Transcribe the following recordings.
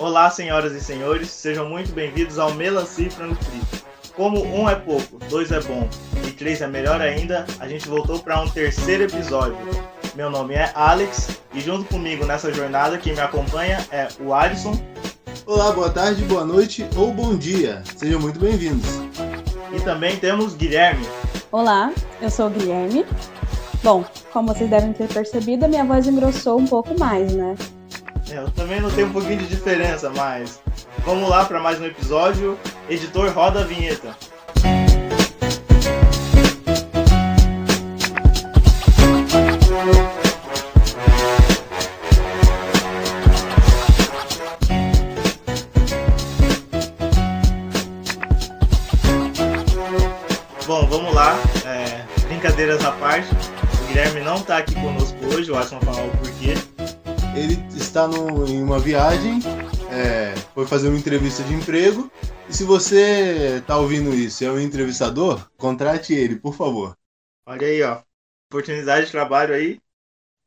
Olá, senhoras e senhores, sejam muito bem-vindos ao Melancia e Frango Frito. Como um é pouco, dois é bom e três é melhor ainda, a gente voltou para um terceiro episódio. Meu nome é Alex e junto comigo nessa jornada quem me acompanha é o Alisson. Olá, boa tarde, boa noite ou bom dia. Sejam muito bem-vindos. E também temos Guilherme. Olá, eu sou o Guilherme. Bom, como vocês devem ter percebido, a minha voz engrossou um pouco mais, né? É, eu também não tenho um pouquinho de diferença, mas vamos lá para mais um episódio. Editor, roda a vinheta. Bom, vamos lá. É, brincadeiras à parte. O Guilherme não está aqui conosco hoje, o porquê. Ele está no, em uma viagem, é, foi fazer uma entrevista de emprego. E se você está ouvindo isso e é um entrevistador, contrate ele, por favor. Olha aí, ó. Oportunidade de trabalho aí.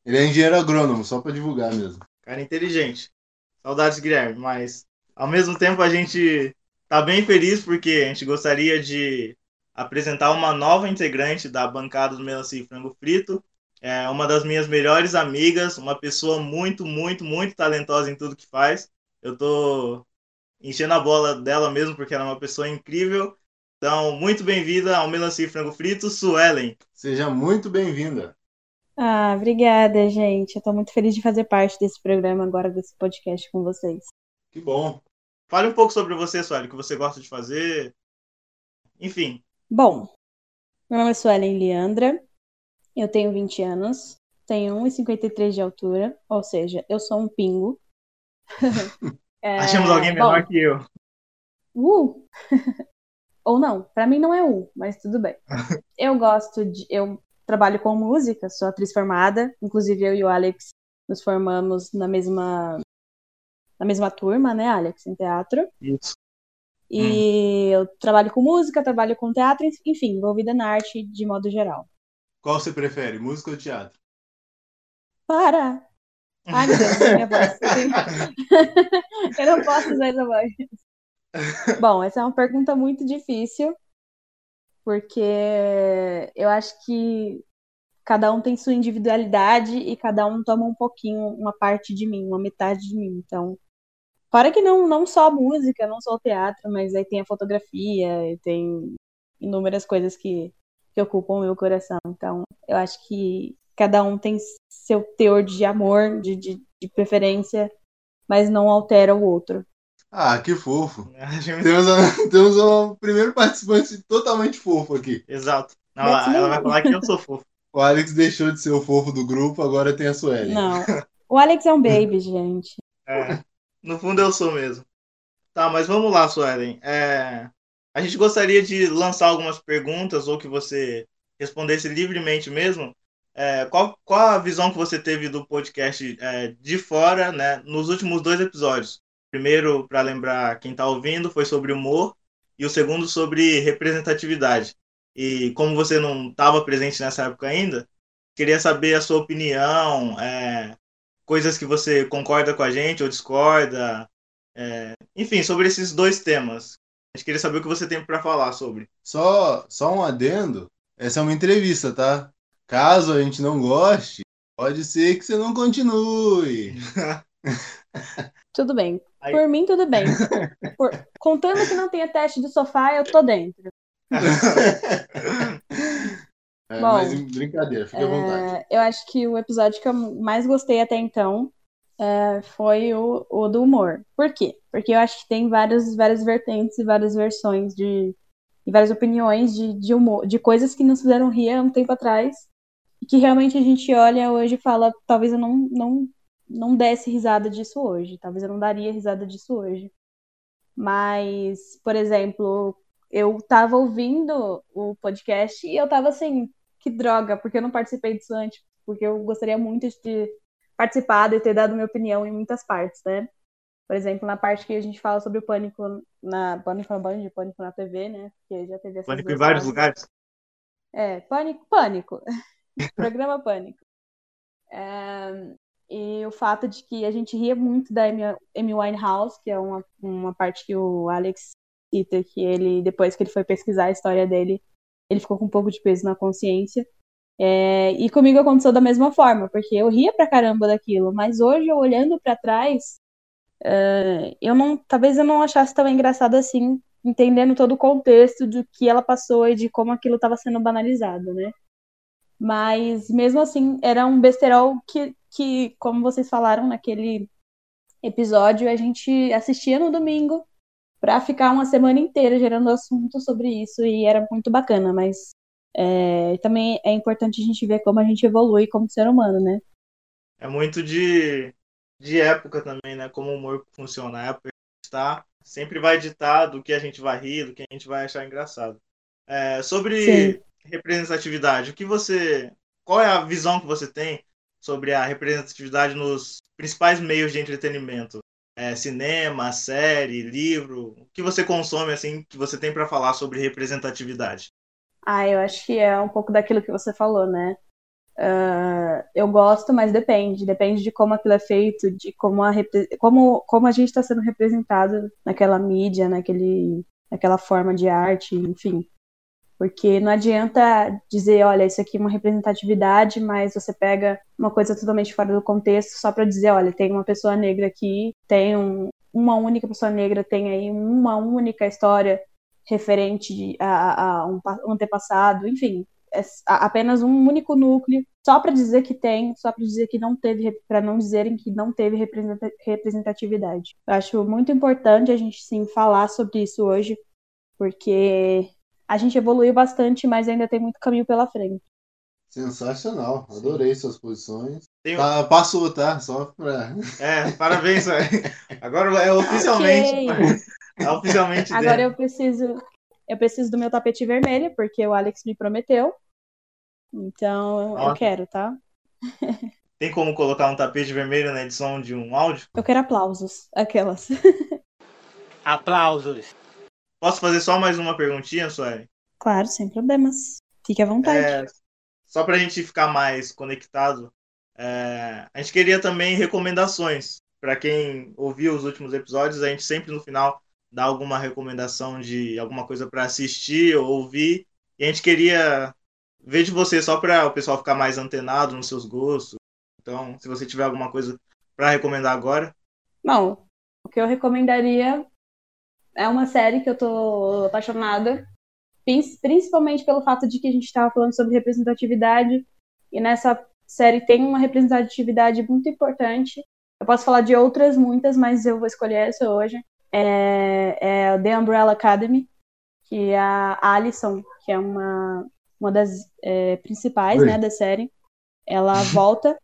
Ele é engenheiro agrônomo, só para divulgar mesmo. Cara inteligente. Saudades, Guilherme, mas ao mesmo tempo a gente tá bem feliz porque a gente gostaria de apresentar uma nova integrante da bancada do Melancia e Frango Frito. É uma das minhas melhores amigas, uma pessoa muito, muito, muito talentosa em tudo que faz. Eu tô enchendo a bola dela mesmo porque ela é uma pessoa incrível. Então, muito bem-vinda ao Melancia e Frango Frito, Suelen. Seja muito bem-vinda. Ah, obrigada, gente. Eu tô muito feliz de fazer parte desse programa agora, desse podcast com vocês. Que bom. Fale um pouco sobre você, Suelen, o que você gosta de fazer. Enfim, Bom, meu nome é Suelen Leandra, eu tenho 20 anos, tenho 1,53 de altura, ou seja, eu sou um pingo. É, achamos alguém menor bom, que eu. Uh! ou não, pra mim não é U, mas tudo bem. Eu gosto de. Eu trabalho com música, sou atriz formada, inclusive eu e o Alex nos formamos na mesma. Na mesma turma, né, Alex, em teatro. Isso. E eu trabalho com música, trabalho com teatro, enfim, envolvida na arte de modo geral. Qual você prefere, música ou teatro? Para! Ai, meu Deus, minha voz. eu não posso usar essa voz. Bom, essa é uma pergunta muito difícil, porque eu acho que cada um tem sua individualidade e cada um toma um pouquinho, uma parte de mim, uma metade de mim. Então, Fora que não, não só a música, não só o teatro, mas aí tem a fotografia, e tem inúmeras coisas que, que ocupam o meu coração. Então, eu acho que cada um tem seu teor de amor, de, de, de preferência, mas não altera o outro. Ah, que fofo. temos, a, temos um primeiro participante totalmente fofo aqui. Exato. Não, ela, ela vai falar que eu sou fofo. O Alex deixou de ser o fofo do grupo, agora tem a Sueli. Não. O Alex é um baby, gente. É. No fundo eu sou mesmo. Tá, mas vamos lá, Suelen. É, a gente gostaria de lançar algumas perguntas ou que você respondesse livremente mesmo. É, qual, qual a visão que você teve do podcast é, de fora, né, nos últimos dois episódios? Primeiro, para lembrar quem está ouvindo, foi sobre humor e o segundo sobre representatividade. E como você não estava presente nessa época ainda, queria saber a sua opinião, é, coisas que você concorda com a gente ou discorda. É, enfim, sobre esses dois temas. A gente queria saber o que você tem para falar sobre. Só, só um adendo. Essa é uma entrevista, tá? Caso a gente não goste, pode ser que você não continue. tudo bem. Aí... Por mim, tudo bem. Por... Contando que não tenha teste do sofá, eu tô dentro. É, Bom, mas brincadeira, fique à vontade. É, eu acho que o episódio que eu mais gostei até então é, foi o, o, do humor. Por quê? Porque eu acho que tem várias, várias vertentes e várias versões de. e várias opiniões de, de humor, de coisas que nos fizeram rir há um tempo atrás. E que realmente a gente olha hoje e fala, talvez eu não, não, não desse risada disso hoje. Talvez eu não daria risada disso hoje. Mas, por exemplo, eu tava ouvindo o podcast e eu tava assim, que droga, porque eu não participei disso antes, porque eu gostaria muito de participado e ter dado minha opinião em muitas partes, né? Por exemplo, na parte que a gente fala sobre o pânico na pânico na Band, pânico na TV, né? Porque já teve Pânico em vários lugares. É, pânico, pânico. Programa Pânico. É, E o fato de que a gente ria muito da Amy Winehouse, que é uma, uma parte que o Alex cita, que ele, depois que ele foi pesquisar a história dele, ele ficou com um pouco de peso na consciência. É, e comigo aconteceu da mesma forma, porque eu ria pra caramba daquilo, mas hoje, eu olhando para trás, uh, eu não, talvez eu não achasse tão engraçado assim, entendendo todo o contexto do que ela passou e de como aquilo estava sendo banalizado, né? Mas mesmo assim, era um besterol que, que, como vocês falaram naquele episódio, a gente assistia no domingo para ficar uma semana inteira gerando assunto sobre isso e era muito bacana, mas é, também é importante a gente ver como a gente evolui como ser humano, né? É muito de, de época também, né? Como o humor funciona. A época está sempre vai ditar do que a gente vai rir, do que a gente vai achar engraçado. É, sobre Sim. representatividade, o que você. Qual é a visão que você tem sobre a representatividade nos principais meios de entretenimento? É, cinema, série, livro? O que você consome assim que você tem para falar sobre representatividade? Ah, eu acho que é um pouco daquilo que você falou, né? Uh, eu gosto, mas depende. Depende de como aquilo é feito, de como a, como, como a gente está sendo representado naquela mídia, naquele, naquela forma de arte, enfim. Porque não adianta dizer, olha, isso aqui é uma representatividade, mas você pega uma coisa totalmente fora do contexto só para dizer, olha, tem uma pessoa negra aqui, tem um, uma única pessoa negra, tem aí uma única história referente a, a um, antepassado, enfim, é apenas um único núcleo, só para dizer que tem, só para dizer que não teve, para não dizerem que não teve representatividade. Eu acho muito importante a gente sim falar sobre isso hoje, porque a gente evoluiu bastante, mas ainda tem muito caminho pela frente. Sensacional, adorei suas posições. Tá, passou, tá? Só pra. É, parabéns. Agora é oficialmente. Okay. Oficialmente. Agora eu preciso, eu preciso do meu tapete vermelho, porque o Alex me prometeu. Então eu quero, tá? Tem como colocar um tapete vermelho na edição de um áudio? Eu quero aplausos, aquelas. aplausos. Posso fazer só mais uma perguntinha, Sueli? Claro, sem problemas. Fique à vontade. É, só para a gente ficar mais conectado, é, a gente queria também recomendações. Para quem ouviu os últimos episódios, a gente sempre no final dar alguma recomendação de alguma coisa para assistir ou ouvir. E a gente queria ver de você só para o pessoal ficar mais antenado nos seus gostos. Então, se você tiver alguma coisa para recomendar agora. Bom, o que eu recomendaria é uma série que eu tô apaixonada, principalmente pelo fato de que a gente estava falando sobre representatividade e nessa série tem uma representatividade muito importante. Eu posso falar de outras muitas, mas eu vou escolher essa hoje. É, é The Umbrella Academy, que é a Alison, que é uma, uma das é, principais né, da série, ela volta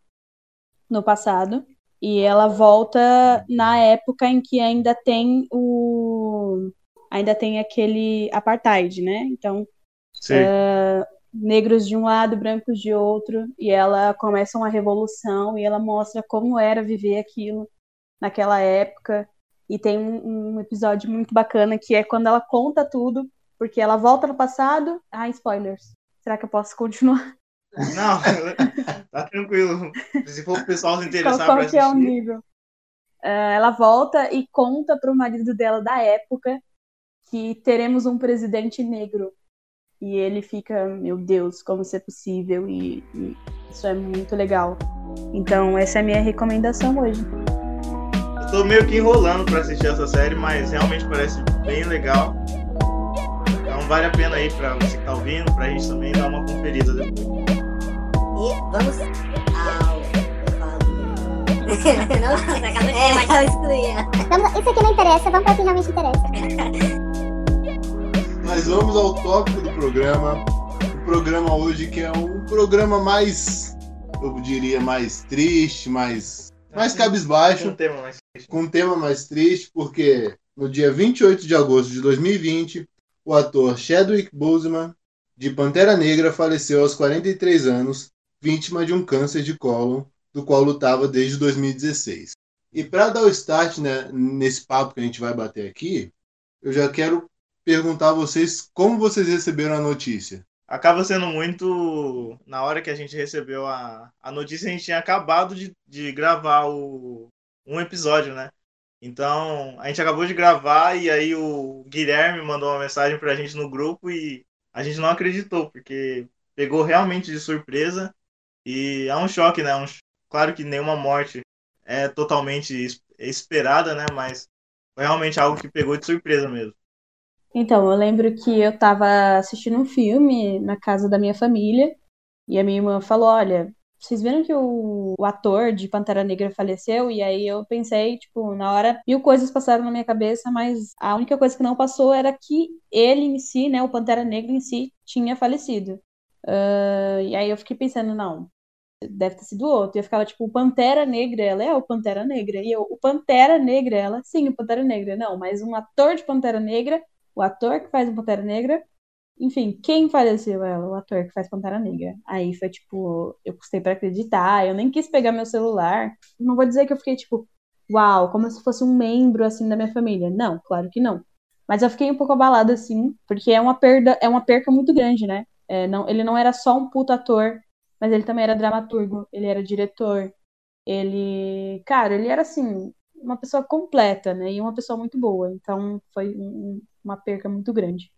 no passado e ela volta na época em que ainda tem o ainda tem aquele apartheid, né? Então uh, negros de um lado, brancos de outro, e ela começa uma revolução e ela mostra como era viver aquilo naquela época e tem um, um, episódio muito bacana que é quando ela conta tudo, porque ela volta no passado. Ah, spoilers. Será que eu posso continuar? Não, tá tranquilo. Se for o pessoal se interessar qual, qual que é o nível? Uh, ela volta e conta para o marido dela da época que teremos um presidente negro. E ele fica, meu Deus, como isso é possível? E, e isso é muito legal. Então, essa é a minha recomendação hoje tô meio que enrolando pra assistir essa série, mas realmente parece bem legal. Então vale a pena aí pra você que tá ouvindo, pra gente também dar uma conferida depois. E vamos ao. não, é, eu excluía. Isso aqui não interessa, vamos pra que realmente interessa. Mas vamos ao tópico do programa. O programa hoje que é um programa mais, eu diria, mais triste, mais mais cabisbaixo. Com um tema mais triste. Com um tema mais triste, porque no dia 28 de agosto de 2020, o ator Chadwick Boseman, de Pantera Negra, faleceu aos 43 anos, vítima de um câncer de cólon, do qual lutava desde 2016. E para dar o start né, nesse papo que a gente vai bater aqui, eu já quero perguntar a vocês como vocês receberam a notícia. acaba sendo muito. Na hora que a gente recebeu a, a notícia, a gente tinha acabado de, de gravar o, um episódio, né? Então, a gente acabou de gravar e aí o Guilherme mandou uma mensagem pra gente no grupo e a gente não acreditou, porque pegou realmente de surpresa e é um choque, né? Um, claro que nenhuma morte é totalmente esperada, né? Mas foi realmente algo que pegou de surpresa mesmo. Então, eu lembro que eu estava assistindo um filme na casa da minha família e a minha irmã falou: Olha, vocês viram que o, o, ator de Pantera Negra faleceu? E aí eu pensei, tipo, na hora, mil coisas passaram na minha cabeça, mas a única coisa que não passou era que ele em si, né, o Pantera Negra em si, tinha falecido. Uh, e aí eu fiquei pensando, não, deve ter sido outro. E eu ficava tipo, o Pantera Negra, ela é o Pantera Negra. E eu, o Pantera Negra, ela, sim, o Pantera Negra. Não, mas um ator de Pantera Negra o ator que faz o Pantera Negra. Enfim, quem faleceu ela? O ator que faz Pantera Negra. Aí foi tipo, eu custei para acreditar, eu nem quis pegar meu celular. Não vou dizer que eu fiquei tipo, uau, como se fosse um membro assim da minha família. Não, claro que não. Mas eu fiquei um pouco abalada assim, porque é uma perda, é uma perca muito grande, né? É, não, ele não era só um puto ator, mas ele também era dramaturgo, ele era diretor, ele, cara, ele era assim, uma pessoa completa, né? E uma pessoa muito boa. Então foi um, uma perca muito grande.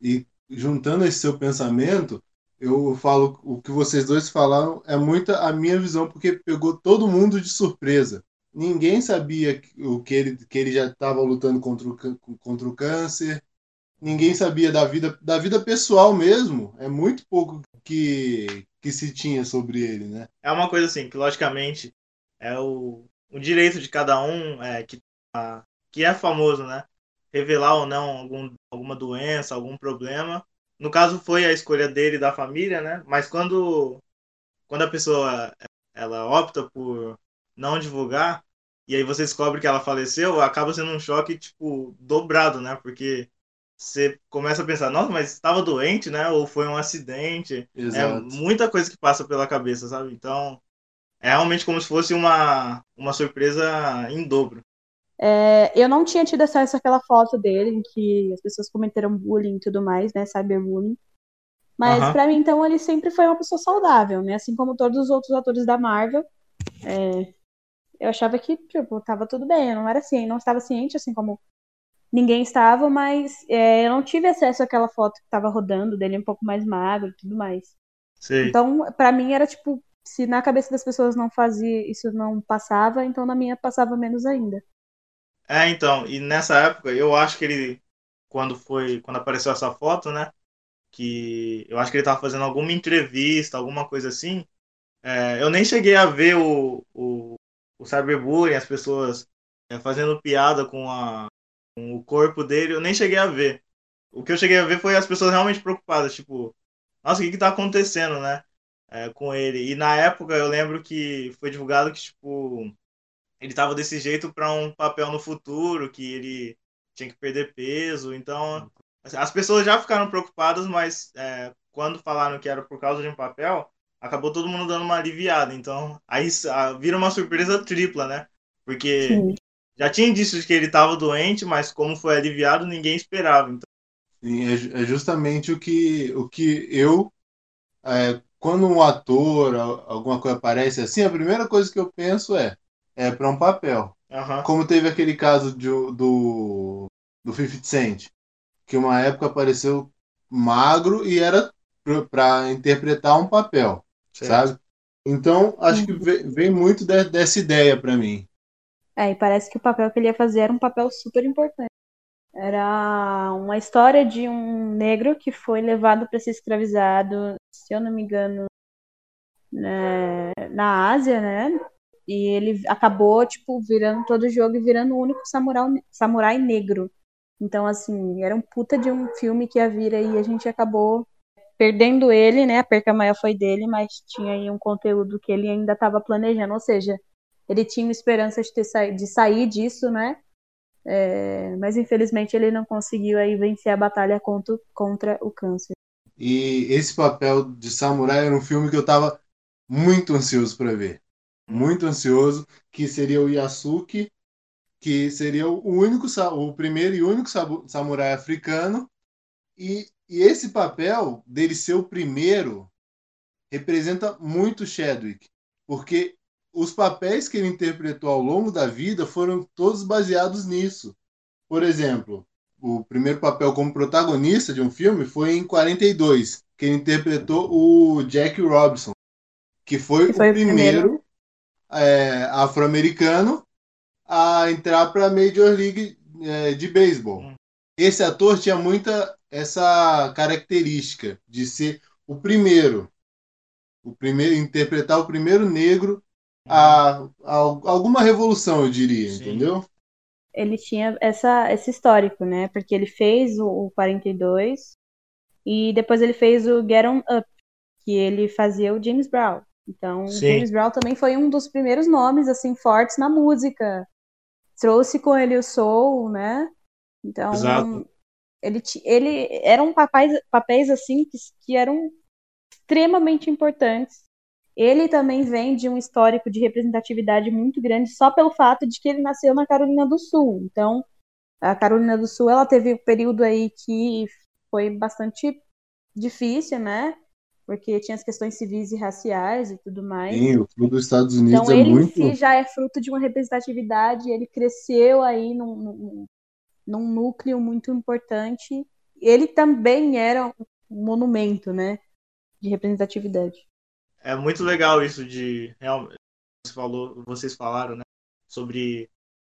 E juntando esse seu pensamento, eu falo o que vocês dois falaram é muito a minha visão porque pegou todo mundo de surpresa. Ninguém sabia o que ele que ele já estava lutando contra o, contra o câncer. Ninguém sabia da vida da vida pessoal mesmo. É muito pouco que que se tinha sobre ele, né? É uma coisa assim que logicamente é o, o direito de cada um é que que é famoso, né? revelar ou não algum, alguma doença, algum problema. No caso foi a escolha dele e da família, né? Mas quando quando a pessoa ela opta por não divulgar e aí você descobre que ela faleceu, acaba sendo um choque tipo dobrado, né? Porque você começa a pensar, nossa, mas estava doente, né? Ou foi um acidente. É Exato. É muita coisa que passa pela cabeça, sabe? Então, é realmente como se fosse uma, uma surpresa em dobro. É, eu não tinha tido acesso àquela foto dele em que as pessoas cometeram bullying e tudo mais, né? Cyberbullying. Mas uhum. para mim, então, ele sempre foi uma pessoa saudável, né? Assim como todos os outros atores da Marvel. É, eu achava que, tipo, tava tudo bem. Eu não era assim, não estava ciente, assim como ninguém estava, mas é, eu não tive acesso àquela foto que estava rodando dele um pouco mais magro e tudo mais. Sim. Então, para mim era tipo, se na cabeça das pessoas não fazia, isso não passava, então na minha passava menos ainda. É, então, e nessa época, eu acho que ele, quando foi, quando apareceu essa foto, né, que eu acho que ele tava fazendo alguma entrevista, alguma coisa assim, é, eu nem cheguei a ver o, o, o cyberbullying, as pessoas é, fazendo piada com, a, com o corpo dele, eu nem cheguei a ver. O que eu cheguei a ver foi as pessoas realmente preocupadas, tipo, nossa, o que que tá acontecendo, né, é, com ele? E na época eu lembro que foi divulgado que, tipo, ele estava desse jeito para um papel no futuro, que ele tinha que perder peso. Então, as pessoas já ficaram preocupadas, mas é, quando falaram que era por causa de um papel, acabou todo mundo dando uma aliviada. Então, aí vira uma surpresa tripla, né? Porque Sim. já tinha indícios de que ele estava doente, mas como foi aliviado, ninguém esperava. Então... Sim, é, é justamente o que, o que eu. É, quando um ator, alguma coisa aparece assim, a primeira coisa que eu penso é é para um papel. Uhum. Como teve aquele caso de, do, do 50 Cent, que uma época apareceu magro e era para interpretar um papel, certo. sabe? Então, acho que vem, vem muito de, dessa ideia para mim. É, e parece que o papel que ele ia fazer era um papel super importante. Era uma história de um negro que foi levado para ser escravizado, se eu não me engano, né, na Ásia, né? E ele acabou, tipo, virando todo o jogo e virando o único samurai, samurai negro. Então, assim, era um puta de um filme que ia vir aí e a gente acabou perdendo ele, né? A perca maior foi dele, mas tinha aí um conteúdo que ele ainda estava planejando. Ou seja, ele tinha esperança de, ter sa de sair disso, né? É, mas infelizmente ele não conseguiu aí vencer a batalha contra, contra o câncer. E esse papel de samurai era um filme que eu estava muito ansioso para ver muito ansioso, que seria o Yasuki, que seria o único, o primeiro e único samurai africano, e e esse papel dele ser o primeiro representa muito Chadwick, porque os papéis que ele interpretou ao longo da vida foram todos baseados nisso. Por exemplo, o primeiro papel como protagonista de um filme foi em 42, que ele interpretou o Jack Robinson, que foi, que foi o primeiro, primeiro. É, afro-americano a entrar para a Major League é, de Beisebol. Hum. Esse ator tinha muita essa característica de ser o primeiro, o primeiro interpretar o primeiro negro a, a alguma revolução, eu diria, Sim. entendeu? Ele tinha essa, esse histórico, né? Porque ele fez o, o 42 e depois ele fez o Get On Up, que ele fazia o James Brown. Então, Sim. James Brown também foi um dos primeiros nomes assim fortes na música. Trouxe com ele o soul, né? Então, Exato. ele ele eram papéis, papéis assim que, que eram extremamente importantes ele também vem de um histórico de representatividade muito grande só pelo fato de que ele nasceu na Carolina do Sul. Então, a Carolina do Sul, ela teve um período aí que foi bastante difícil, né? Porque tinha as questões civis e raciais e tudo mais. Sim, o dos Estados Unidos então, é ele muito... em si já é fruto de uma representatividade, ele cresceu aí num, num, num núcleo muito importante. Ele também era um monumento, né? De representatividade é muito legal isso de realmente você falou, vocês falaram, né, sobre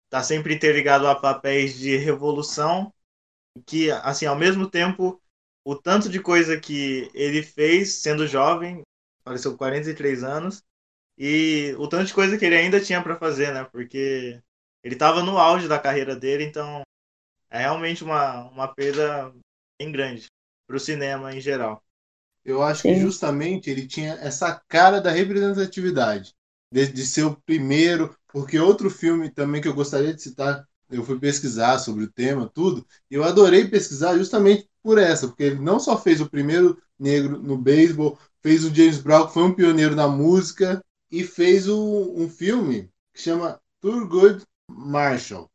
estar tá sempre interligado a papéis de revolução, que assim, ao mesmo tempo, o tanto de coisa que ele fez sendo jovem, faleceu com 43 anos, e o tanto de coisa que ele ainda tinha para fazer, né? Porque ele estava no auge da carreira dele, então é realmente uma, uma perda bem grande para o cinema em geral. Eu acho Sim. que justamente ele tinha essa cara da representatividade, de, de ser o primeiro, porque outro filme também que eu gostaria de citar, eu fui pesquisar sobre o tema, tudo, e eu adorei pesquisar justamente por essa, porque ele não só fez o primeiro negro no beisebol, fez o James Brown, que foi um pioneiro na música, e fez o, um filme que chama Thurgood Marshall,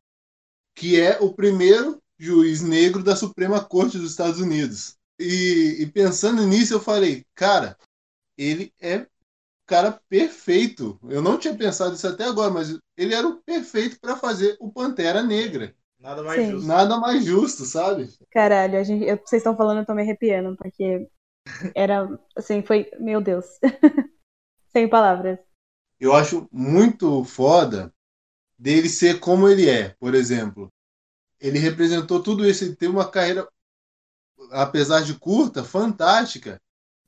que é o primeiro juiz negro da Suprema Corte dos Estados Unidos. E, e, pensando nisso, eu falei, cara, ele é o cara perfeito. Eu não tinha pensado isso até agora, mas ele era o perfeito para fazer o Pantera Negra. Nada mais Sim. justo. Nada mais justo, sabe? Caralho, a gente, eu, vocês estão falando, eu tô me arrepiando, porque era, assim, foi, meu Deus. Sem palavras. Eu acho muito foda dele ser como ele é, por exemplo. Ele representou tudo isso, ele teve uma carreira apesar de curta, fantástica.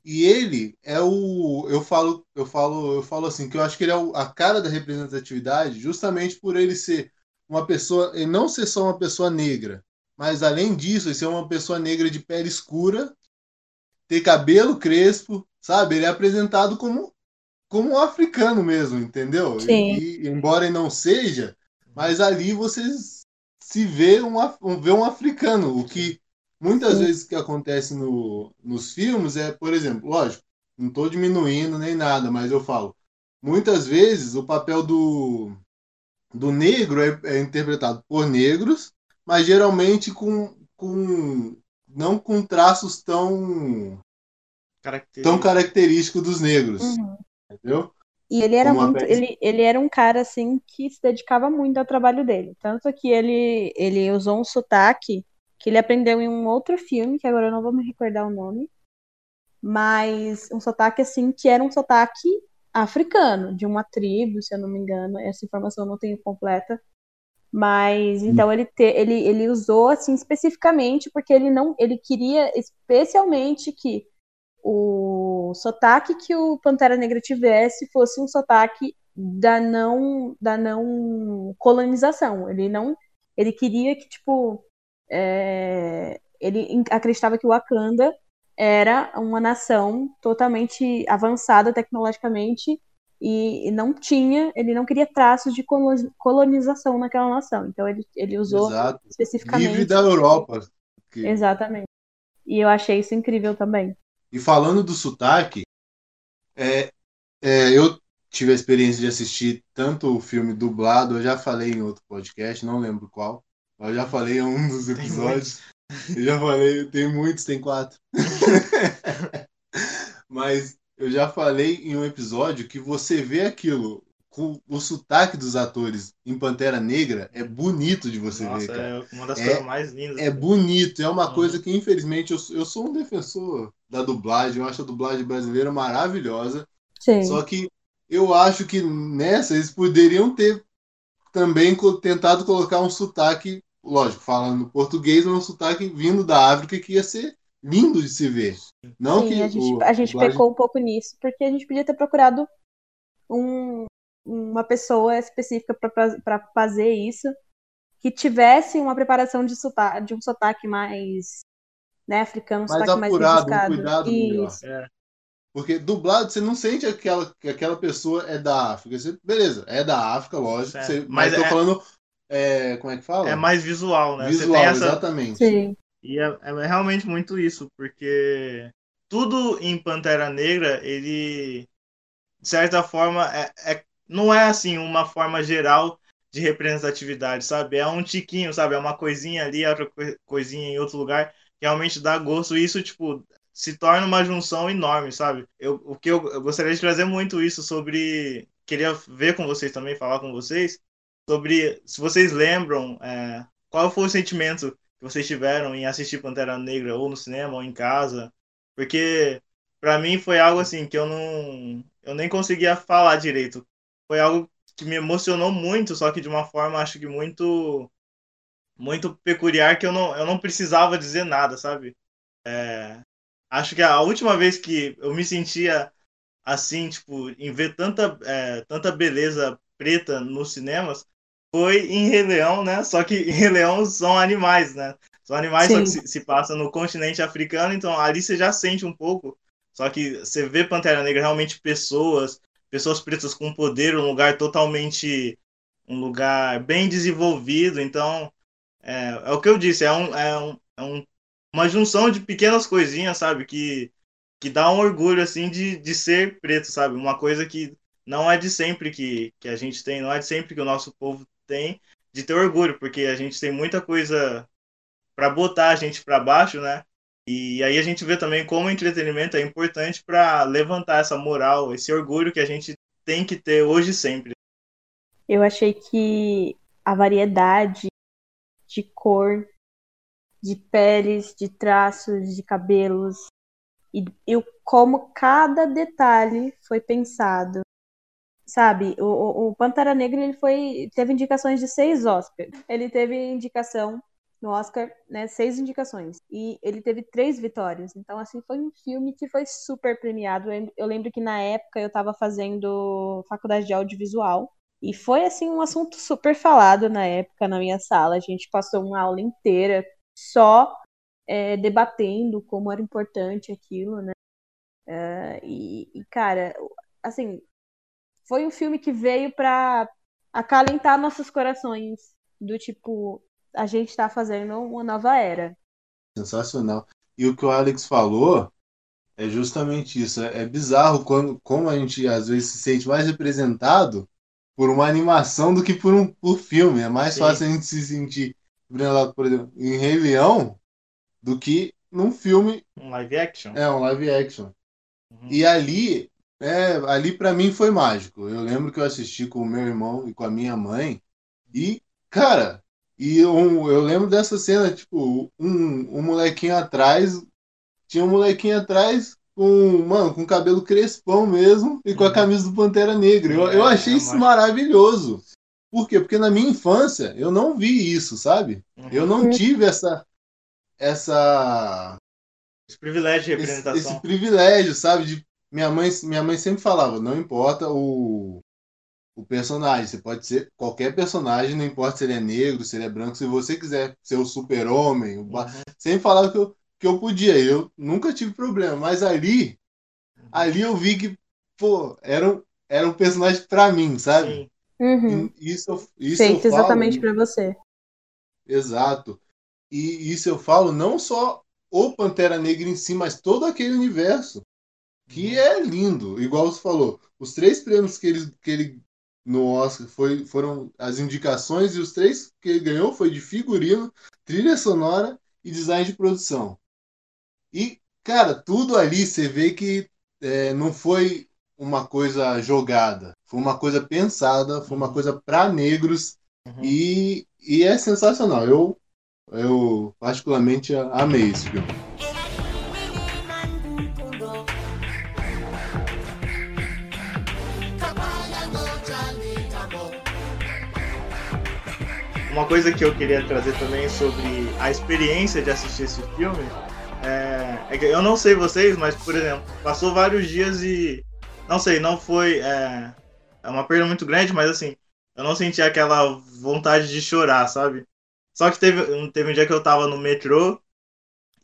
E ele é o. Eu falo, eu falo, eu falo assim, que eu acho que ele é o, a cara da representatividade, justamente por ele ser uma pessoa, e não ser só uma pessoa negra, mas além disso, ele ser uma pessoa negra de pele escura, ter cabelo crespo, sabe? Ele é apresentado como, como um africano mesmo, entendeu? Sim. E, embora ele não seja, mas ali você se vê um, vê um africano, o que Muitas Sim. vezes o que acontece no, nos filmes é, por exemplo, lógico, não estou diminuindo nem nada, mas eu falo, muitas vezes o papel do, do negro é, é interpretado por negros, mas geralmente com, com não com traços tão Característico. tão característicos dos negros, uhum. entendeu? E ele era muito, ele, ele era um cara assim que se dedicava muito ao trabalho dele, tanto que ele ele usou um sotaque que ele aprendeu em um outro filme, que agora eu não vou me recordar o nome, mas um sotaque assim, que era um sotaque africano, de uma tribo, se eu não me engano, essa informação eu não tenho completa, mas então ele, te, ele, ele usou assim especificamente porque ele não ele queria especialmente que o sotaque que o Pantera Negra tivesse fosse um sotaque da não da não colonização. Ele não ele queria que tipo é, ele acreditava que o Wakanda era uma nação totalmente avançada tecnologicamente e, não tinha, ele não queria traços de colonização naquela nação. Então ele, ele usou Exato. especificamente. Livre da Europa. Que... Exatamente. E eu achei isso incrível também. E falando do sotaque, é, é, eu tive a experiência de assistir tanto o filme dublado, eu já falei em outro podcast, não lembro qual, eu já falei em um dos episódios. Eu já falei, tem muitos, tem quatro. Mas eu já falei em um episódio que você vê aquilo, com o sotaque dos atores em Pantera Negra é bonito de você Nossa, ver, cara. É uma das É- coisas mais lindas. É bonito, é uma Uhum. coisa que infelizmente eu, eu sou um defensor da dublagem, eu acho a dublagem brasileira maravilhosa, Sim. só que eu acho que nessa eles poderiam ter também tentado colocar um sotaque, lógico, falando português, mas um sotaque vindo da África que ia ser lindo de se ver. Não Sim, que a gente, o- a gente dublagem- pecou um pouco nisso, porque a gente podia ter procurado um- uma pessoa específica para fazer isso, que tivesse uma preparação de, sotaque, de um sotaque mais né, africano, um mais sotaque mais apurado, um rebuscado. cuidado melhor. É. Porque dublado, você não sente aquela, que aquela pessoa é da África. Você- beleza, é da África, lógico. Você- mas mas tô é- falando. É, como é que fala? É mais visual, né? Você visual, tem essa, exatamente. Sim. E é, é realmente muito isso, porque tudo em Pantera Negra, ele, de certa forma, é, é- não é assim uma forma geral de representatividade, sabe? É um tiquinho, sabe? É uma coisinha ali, outra coi- coisinha em outro lugar, que realmente dá gosto. E isso, tipo, se torna uma junção enorme, sabe? Eu, o que eu, eu gostaria de trazer muito isso sobre. Queria ver com vocês também, falar com vocês, sobre se vocês lembram é, qual foi o sentimento que vocês tiveram em assistir Pantera Negra ou no cinema ou em casa, porque pra mim foi algo assim que eu não eu nem conseguia falar direito. Foi algo que me emocionou muito, só que de uma forma acho que muito muito peculiar que eu não eu não precisava dizer nada, sabe? É, acho que a última vez que eu me sentia assim, tipo, em ver tanta é, tanta beleza preta nos cinemas foi em Rei Leão, né? Só que em Rei Leão são animais, né? São animais, só Sim. que se, se passa no continente africano, então ali você já sente um pouco. Só que você vê Pantera Negra realmente pessoas, pessoas pretas com poder, um lugar totalmente. um lugar bem desenvolvido. Então, é, é o que eu disse, é, um, é, um, é um- uma junção de pequenas coisinhas, sabe? Que, que dá um orgulho, assim, de, de ser preto, sabe? Uma coisa que não é de sempre que, que a gente tem, não é de sempre que o nosso povo tem de ter orgulho, porque a gente tem muita coisa para botar a gente para baixo, né? E aí a gente vê também como o entretenimento é importante para levantar essa moral, esse orgulho que a gente tem que ter hoje e sempre. Eu achei que a variedade de cor, de peles, de traços, de cabelos, e, e o- como cada detalhe foi pensado. Sabe, o, o, Pantera Negra ele foi, teve indicações de seis Oscars. Ele teve indicação no Oscar, né, seis indicações. E ele teve três vitórias. Então, assim, foi um filme que foi super premiado. Eu, lembro que na época eu estava fazendo faculdade de audiovisual. E foi assim um assunto super falado na época na minha sala. A gente passou uma aula inteira só é, debatendo como era importante aquilo, né? É, e, e, cara, assim, foi um filme que veio pra acalentar nossos corações. Do tipo, a gente tá fazendo uma nova era. Sensacional. E o que o Alex falou é justamente isso. É, é bizarro quando, como a gente às vezes se sente mais representado por uma animação do que por um por filme. É mais Sim. fácil a gente se sentir representado, por exemplo, em Rei Leão do que num filme, Um live action. é um live action. Uhum. E ali, é, ali para mim foi mágico. Eu lembro que eu assisti com o meu irmão e com a minha mãe. E, cara, e um, eu lembro dessa cena, tipo, um, um molequinho atrás, tinha um molequinho atrás com, mano, com cabelo crespão mesmo e com a Uhum. camisa do Pantera Negra. Eu, É, eu achei é isso maravilhoso. Por quê? Porque na minha infância eu não vi isso, sabe? Uhum. Eu não tive essa essa Esse privilégio de esse, representação. esse privilégio, sabe? De, minha, mãe, minha mãe sempre falava, não importa o, o personagem, você pode ser qualquer personagem, não importa se ele é negro, se ele é branco, se você quiser ser o super-homem, o Uhum. sempre falava que eu, que eu podia, eu nunca tive problema, mas ali, ali eu vi que, pô, era um, era um personagem pra mim, sabe? Sim. Uhum. Isso, eu- isso eu Feito falo, exatamente pra você. Exato. E isso eu falo não só o Pantera Negra em si, mas todo aquele universo que é lindo. Igual você falou, os três prêmios que ele, que ele no Oscar foi, foram as indicações e os três que ele ganhou foi de figurino, trilha sonora e design de produção. E, cara, tudo ali você vê que é, não foi uma coisa jogada, foi uma coisa pensada, foi uma uhum. coisa para negros uhum. e, e é sensacional. Eu, eu particularmente amei esse filme. Uma coisa que eu queria trazer também sobre a experiência de assistir esse filme é, é que eu não sei vocês, mas por exemplo, passou vários dias e não sei, não foi é, é uma perda muito grande, mas assim, eu não senti aquela vontade de chorar, sabe? Só que teve, teve um dia que eu tava no metrô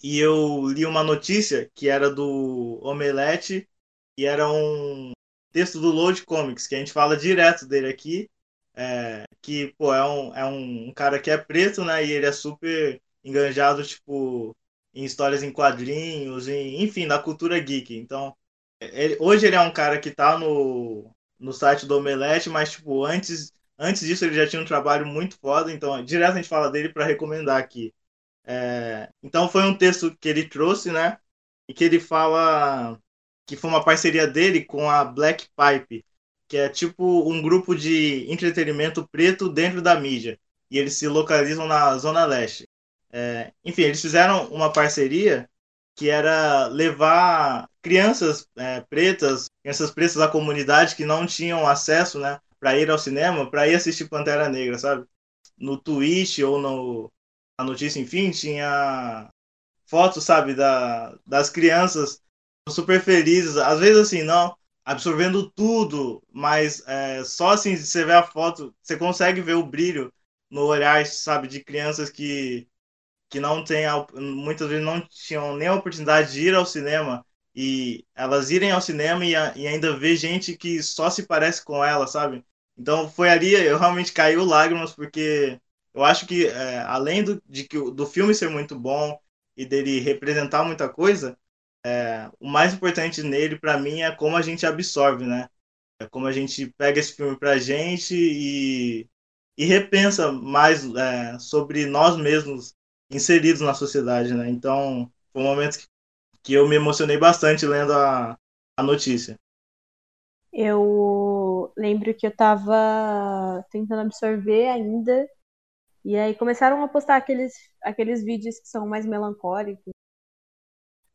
e eu li uma notícia que era do Omelete e era um texto do Load Comics, que a gente fala direto dele aqui, é, que, pô, é um, é um cara que é preto, né? E ele é super enganjado, tipo, em histórias em quadrinhos, em, enfim, na cultura geek. Então, ele, hoje ele é um cara que tá no, no site do Omelete, mas, tipo, antes, antes disso ele já tinha um trabalho muito foda, então, direto a gente fala dele para recomendar aqui. É, então, foi um texto que ele trouxe, né? E que ele fala que foi uma parceria dele com a Black Pipe, que é tipo um grupo de entretenimento preto dentro da mídia. E eles se localizam na Zona Leste. É, enfim, eles fizeram uma parceria que era levar crianças é, pretas, crianças pretas da comunidade que não tinham acesso, né, para ir ao cinema, para ir assistir Pantera Negra, sabe? No Twitch ou no a notícia, enfim, tinha fotos, sabe, da, das crianças super felizes, às vezes assim, não, absorvendo tudo, mas é, só assim, você vê a foto, você consegue ver o brilho no olhar, sabe, de crianças que, que não tem, muitas vezes não tinham nem a oportunidade de ir ao cinema e elas irem ao cinema e, e ainda ver gente que só se parece com ela, sabe? Então foi ali, eu realmente caiu lágrimas porque eu acho que é, além do, de que, do filme ser muito bom e dele representar muita coisa, é, o mais importante nele, para mim, é como a gente absorve, né? É como a gente pega esse filme pra gente e, e repensa mais é, sobre nós mesmos inseridos na sociedade, né? Então, foi um momento que, que eu me emocionei bastante lendo a, a notícia. Eu lembro que eu tava tentando absorver ainda, e aí começaram a postar aqueles, aqueles vídeos que são mais melancólicos,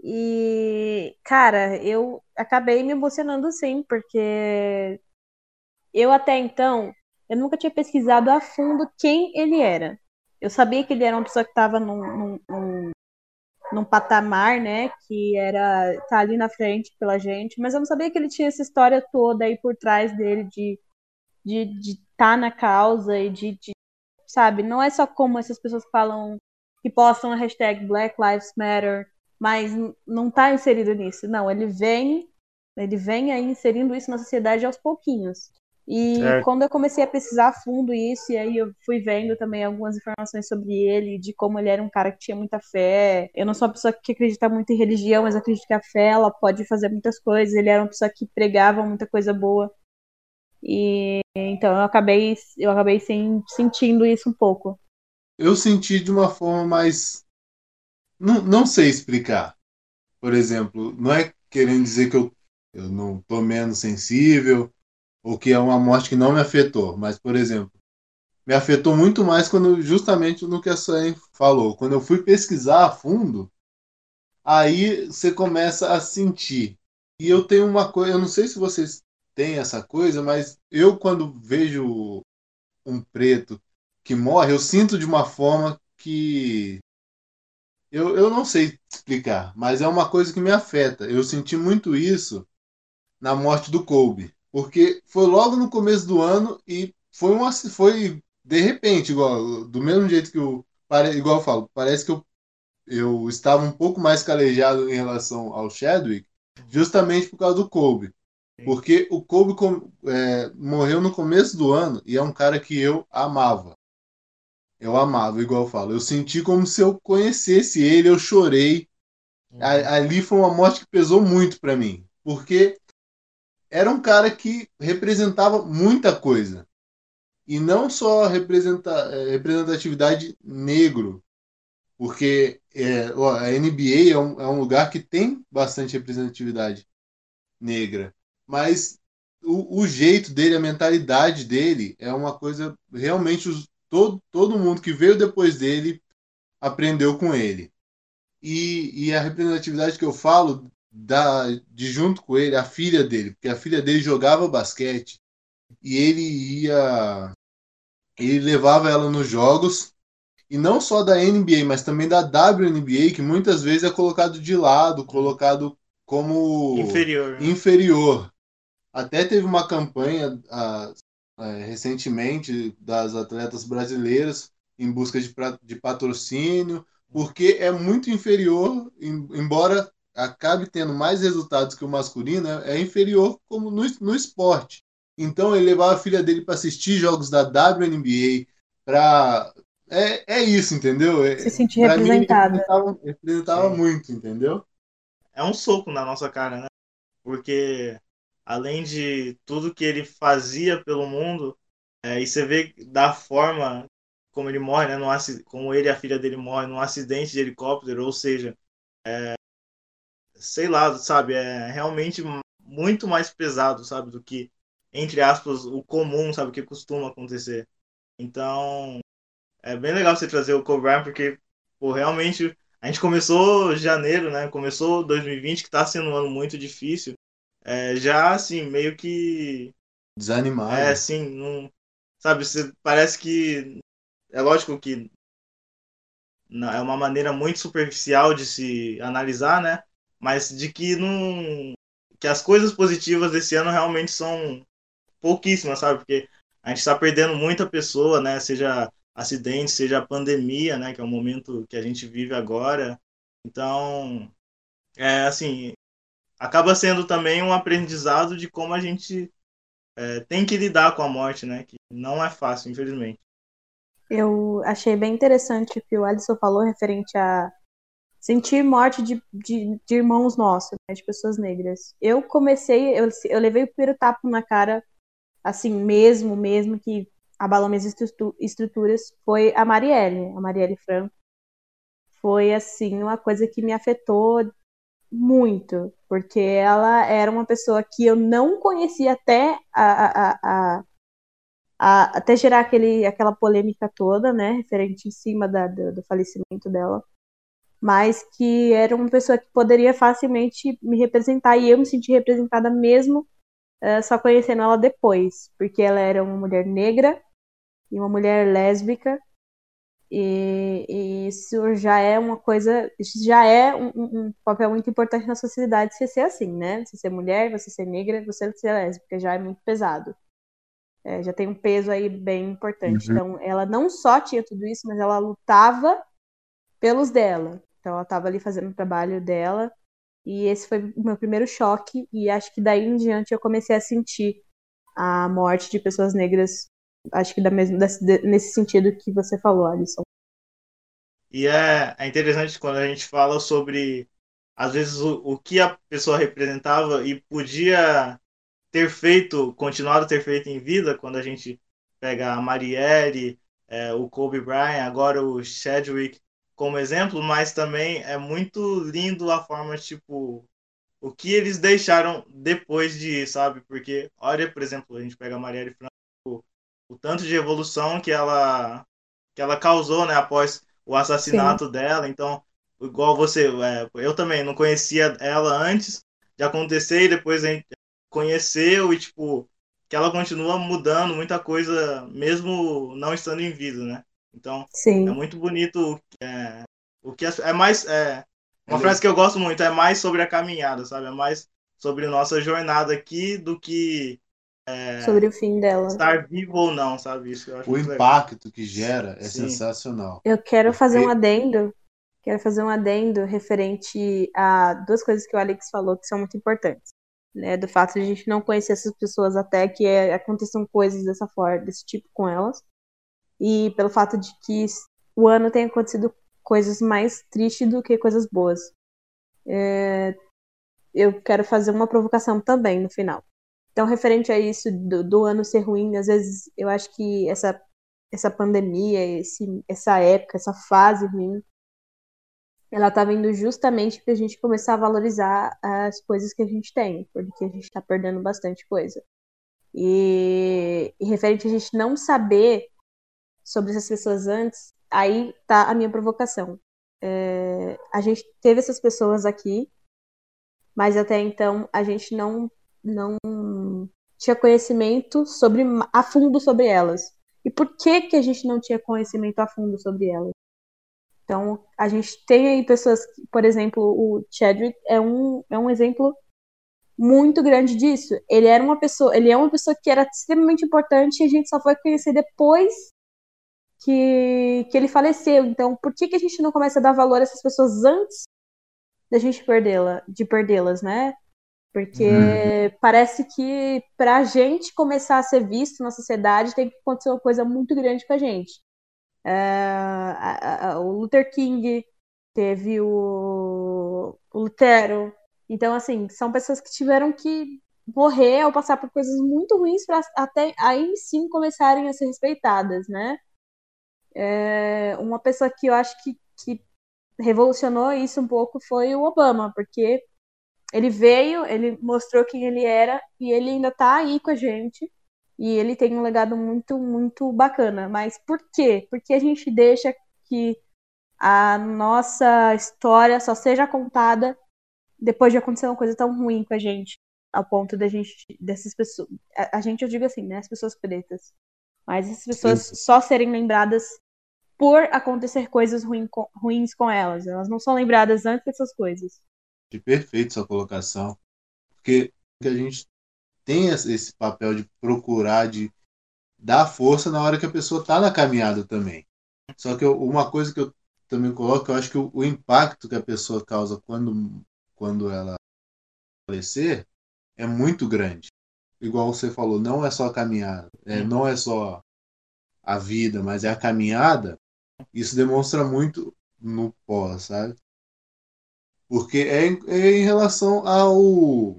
e, cara, eu acabei me emocionando sim, porque eu até então, eu nunca tinha pesquisado a fundo quem ele era. Eu sabia que ele era uma pessoa que estava num, num, num, patamar, né, que era tá ali na frente pela gente, mas eu não sabia que ele tinha essa história toda aí por trás dele de de estar tá na causa e de, de, sabe, não é só como essas pessoas falam que postam a hashtag Black Lives Matter mas não está inserido nisso. Não, ele vem, ele vem aí inserindo isso na sociedade aos pouquinhos. E certo. quando eu comecei a pesquisar a fundo isso, e aí eu fui vendo também algumas informações sobre ele, de como ele era um cara que tinha muita fé. Eu não sou uma pessoa que acredita muito em religião, mas acredito que a fé ela pode fazer muitas coisas. Ele era uma pessoa que pregava muita coisa boa. E então eu acabei eu acabei sim, sentindo isso um pouco. Eu senti de uma forma mais não, não sei explicar. Por exemplo, não é querendo dizer que eu, eu não estou menos sensível ou que é uma morte que não me afetou, mas, por exemplo, me afetou muito mais quando justamente no que a Suelen falou. Quando eu fui pesquisar a fundo, aí você começa a sentir. E eu tenho uma coisa, eu não sei se vocês têm essa coisa, mas eu quando vejo um preto que morre, eu sinto de uma forma que eu, eu não sei explicar, mas é uma coisa que me afeta. Eu senti muito isso na morte do Kobe, porque foi logo no começo do ano e foi uma foi de repente, igual do mesmo jeito que eu igual eu falo, parece que eu, eu estava um pouco mais calejado em relação ao Chadwick, justamente por causa do Kobe. Porque o Kobe é, morreu no começo do ano e é um cara que eu amava. Eu amava, igual eu falo. Eu senti como se eu conhecesse ele, eu chorei. Uhum. Ali foi uma morte que pesou muito para mim, porque era um cara que representava muita coisa. E não só é, representatividade negro, Porque é, a NBA é um, é um lugar que tem bastante representatividade negra. Mas o, o, jeito dele, a mentalidade dele é uma coisa realmente os, todo, todo mundo que veio depois dele aprendeu com ele. E, e a representatividade que eu falo da, de junto com ele, a filha dele, porque a filha dele jogava basquete e ele ia. Ele levava ela nos jogos, e não só da NBA, mas também da WNBA, que muitas vezes é colocado de lado, colocado como inferior. Né? inferior. Até teve uma campanha a, a, recentemente das atletas brasileiras em busca de, de patrocínio, porque é muito inferior, em, embora acabe tendo mais resultados que o masculino, é, é inferior como no, no esporte. Então ele levava a filha dele para assistir jogos da WNBA, para é, é isso, entendeu? É, Se sentir representado. representava, representava muito, entendeu? É um soco na nossa cara, né? Porque além de tudo que ele fazia pelo mundo, é, e você vê da forma como ele morre, né, num, como ele e a filha dele morrem num acidente de helicóptero, ou seja, é, sei lá, sabe, é realmente muito mais pesado, sabe, do que, entre aspas, o comum, sabe, que costuma acontecer. Então, é bem legal você trazer o Kobe porque, pô, realmente, a gente começou janeiro, né, começou 2020, que tá sendo um ano muito difícil, é, já, assim, meio que... Desanimado. É, assim, não... Sabe, você parece que... É lógico que é uma maneira muito superficial de se analisar, né? Mas de que não que as coisas positivas desse ano realmente são pouquíssimas, sabe? Porque a gente está perdendo muita pessoa, né? Seja acidente, seja a pandemia, né? Que é o momento que a gente vive agora. Então, é assim, acaba sendo também um aprendizado de como a gente é, tem que lidar com a morte, né? Que não é fácil, infelizmente. Eu achei bem interessante o que o Alisson falou referente a sentir morte de, de, de irmãos nossos, né, de pessoas negras. Eu comecei, eu, eu levei o primeiro tapa na cara, assim, mesmo, mesmo que abalou minhas estruturas, foi a Marielle, a Marielle Franco. Foi, assim, uma coisa que me afetou muito, porque ela era uma pessoa que eu não conhecia até a, a, a, a até gerar aquele, aquela polêmica toda, né, referente em cima da, do, do falecimento dela, mas que era uma pessoa que poderia facilmente me representar e eu me senti representada mesmo uh, só conhecendo ela depois, porque ela era uma mulher negra e uma mulher lésbica e, e, isso já é uma coisa, isso já é um, um, papel muito importante na sociedade você ser assim, né? Você ser mulher, você ser negra, você ser lésbica, já é muito pesado. É, já tem um peso aí bem importante. Uhum. Então, ela não só tinha tudo isso, mas ela lutava pelos dela. Então, ela estava ali fazendo o trabalho dela. E esse foi o meu primeiro choque. E acho que daí em diante eu comecei a sentir a morte de pessoas negras acho que da mesmo, nesse sentido que você falou, Alisson. E é, é interessante quando a gente fala sobre, às vezes, o, o que a pessoa representava e podia ter feito, continuado a ter feito em vida, quando a gente pega a Marielle, é, o Kobe Bryant, agora o Chadwick como exemplo, mas também é muito lindo a forma, tipo, o que eles deixaram depois de sabe? Porque, olha, por exemplo, a gente pega a Marielle o tanto de evolução que ela que ela causou, né, após o assassinato Sim. dela. Então, igual você, é, eu também não conhecia ela antes de acontecer e depois a gente conheceu e tipo que ela continua mudando muita coisa mesmo não estando em vida, né? Então, Sim. é muito bonito é, o que é, é mais é, uma frase que eu gosto muito é mais sobre a caminhada, sabe? É mais sobre nossa jornada aqui do que é, sobre o fim dela. Estar vivo ou não, sabe? Isso o impacto legal. que gera é Sim. sensacional. Eu quero fazer um adendo. Quero fazer um adendo referente a duas coisas que o Alex falou que são muito importantes. Né, do fato de a gente não conhecer essas pessoas até que é, aconteçam coisas dessa forma, desse tipo com elas. E pelo fato de que o ano tem acontecido coisas mais tristes do que coisas boas. É, eu quero fazer uma provocação também no final. Então, referente a isso do, do, ano ser ruim, às vezes eu acho que essa, essa pandemia, esse, essa época, essa fase ruim, ela tá vindo justamente pra gente começar a valorizar as coisas que a gente tem, porque a gente tá perdendo bastante coisa. E, e referente a gente não saber sobre essas pessoas antes, aí tá a minha provocação. É, a gente teve essas pessoas aqui, mas até então a gente não, não tinha conhecimento sobre a fundo sobre elas. E por que que a gente não tinha conhecimento a fundo sobre elas? Então, a gente tem aí pessoas, por exemplo, o Chadwick é um, é um exemplo muito grande disso. Ele era uma pessoa, ele é uma pessoa que era extremamente importante e a gente só foi conhecer depois que, que ele faleceu. Então, por que, que a gente não começa a dar valor a essas pessoas antes da gente perdê-la, de perdê-las, né? Porque hum. parece que para a gente começar a ser visto na sociedade tem que acontecer uma coisa muito grande com a gente. É, a, a, o Luther King teve o, o Lutero. Então, assim, são pessoas que tiveram que morrer ou passar por coisas muito ruins para até aí sim começarem a ser respeitadas, né? É, uma pessoa que eu acho que, que revolucionou isso um pouco foi o Obama, porque ele veio, ele mostrou quem ele era e ele ainda tá aí com a gente. E ele tem um legado muito, muito bacana. Mas por quê? Porque a gente deixa que a nossa história só seja contada depois de acontecer uma coisa tão ruim com a gente, ao ponto da gente, dessas pessoas, a, a gente eu digo assim, né, as pessoas pretas, mas essas pessoas Sim. só serem lembradas por acontecer coisas ruim, ruins com elas. Elas não são lembradas antes dessas coisas. De perfeito sua colocação. Porque a gente tem esse papel de procurar, de dar força na hora que a pessoa está na caminhada também. Só que eu, uma coisa que eu também coloco, eu acho que o, o, impacto que a pessoa causa quando, quando ela falecer é muito grande. Igual você falou, não é só a caminhada, é, não é só a vida, mas é a caminhada. Isso demonstra muito no pós, sabe? Porque é, é em relação ao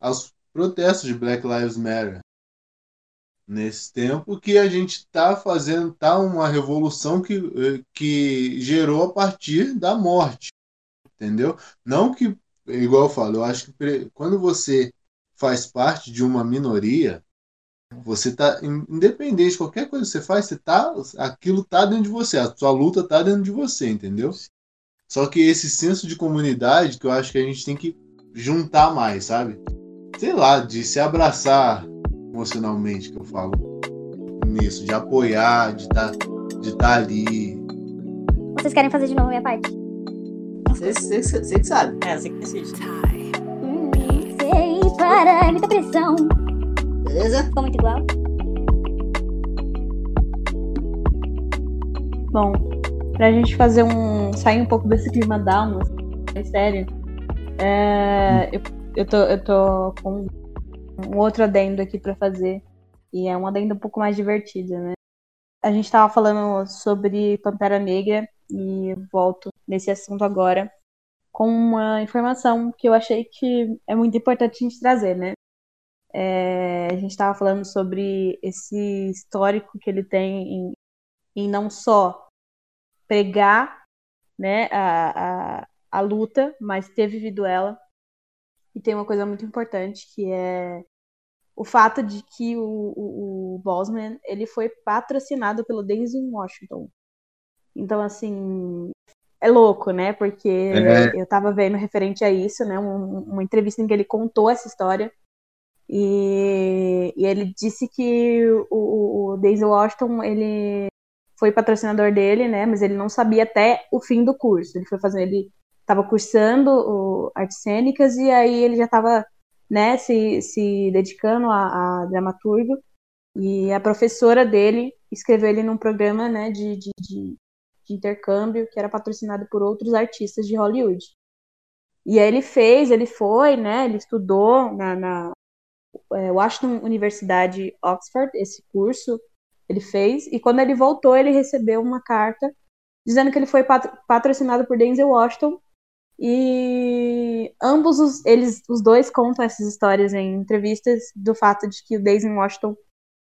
aos protestos de Black Lives Matter. Nesse tempo que a gente está fazendo tá uma revolução que, que gerou a partir da morte. Entendeu? Não que, igual eu falo, eu acho que quando você faz parte de uma minoria, você tá independente de qualquer coisa que você faz, você tá, aquilo tá dentro de você, a sua luta tá dentro de você, entendeu? Só que esse senso de comunidade que eu acho que a gente tem que juntar mais, sabe? Sei lá, de se abraçar emocionalmente, que eu falo nisso, de apoiar, de estar tá, de tá ali. Vocês querem fazer de novo a minha parte? Você que sabe. É, você que decide. Hum, sei, para, é muita pressão. Beleza? Ficou muito igual? Bom, pra gente fazer um. sair um pouco desse clima down, assim, sério. É, eu, eu, tô, eu tô com um outro adendo aqui pra fazer. E é um adendo um pouco mais divertido, né? A gente tava falando sobre Pantera Negra e volto nesse assunto agora com uma informação que eu achei que é muito importante a gente trazer, né? É, a gente estava falando sobre esse histórico que ele tem em, em não só pregar né, a, a, a luta, mas ter vivido ela. E tem uma coisa muito importante que é o fato de que o, o, o Bosman ele foi patrocinado pelo Denzel Washington. Então, assim, é louco, né? Porque é. eu tava vendo referente a isso, né? Um, uma entrevista em que ele contou essa história. E, e ele disse que o, o Denzel Washington, ele foi patrocinador dele, né? Mas ele não sabia até o fim do curso. Ele foi fazendo, ele estava cursando o, artes cênicas e aí ele já estava, né, se, se dedicando a, a dramaturgo. E a professora dele escreveu ele num programa, né, de, de, de, de intercâmbio que era patrocinado por outros artistas de Hollywood. E aí ele fez, ele foi, né? Ele estudou na, na, é, Washington Universidade Oxford, esse curso ele fez, e quando ele voltou, ele recebeu uma carta dizendo que ele foi patrocinado por Denzel Washington, e ambos os, eles, os dois contam essas histórias em entrevistas do fato de que o Denzel Washington,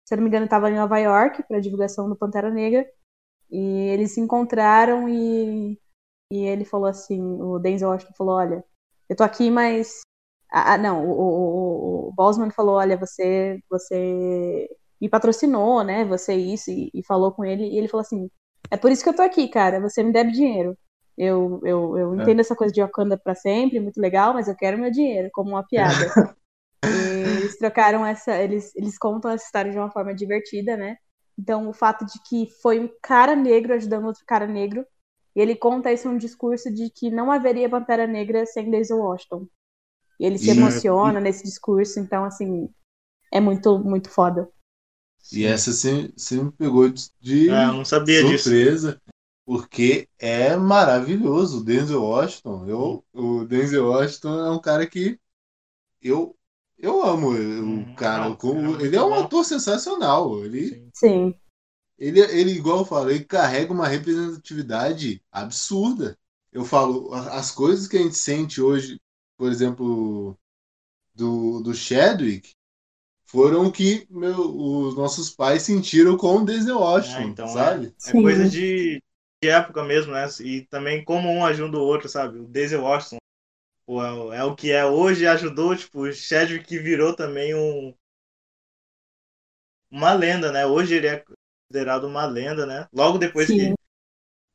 se não me engano, estava em Nova York para divulgação do Pantera Negra, e eles se encontraram e e ele falou assim, o Denzel Washington falou, olha, eu tô aqui, mas ah, não, o, o, o Bosman falou, olha, você você me patrocinou, né? Você isso e, e, falou com ele e ele falou assim, é por isso que eu tô aqui, cara. Você me deve dinheiro. Eu, eu, eu é. entendo essa coisa de Wakanda para sempre, muito legal, mas eu quero meu dinheiro, como uma piada. eles trocaram essa, eles, eles contam essa história de uma forma divertida, né? Então, o fato de que foi um cara negro ajudando outro cara negro, e ele conta isso num discurso de que não haveria Pantera Negra sem Denzel Washington. E ele se e emociona é... nesse discurso, então, assim, é muito, muito foda. E essa você me pegou de é, não sabia surpresa, disso. porque é maravilhoso. O Denzel Washington, eu, o Denzel Washington é um cara que eu eu amo hum, o cara. Não, como, é ele é um ator sensacional. Ele, Sim. Ele, ele, igual eu falo, ele carrega uma representatividade absurda. Eu falo, as coisas que a gente sente hoje, por exemplo, do, do Chadwick, foram o que meu, os nossos pais sentiram com o Denzel Washington, é, então, sabe? É, é coisa de, de, época mesmo, né? E também como um ajuda o outro, sabe? O Denzel Washington pô, é, é, o que é hoje ajudou, tipo, o Chadwick que virou também um uma lenda, né? Hoje ele é considerado uma lenda, né? Logo depois Sim. que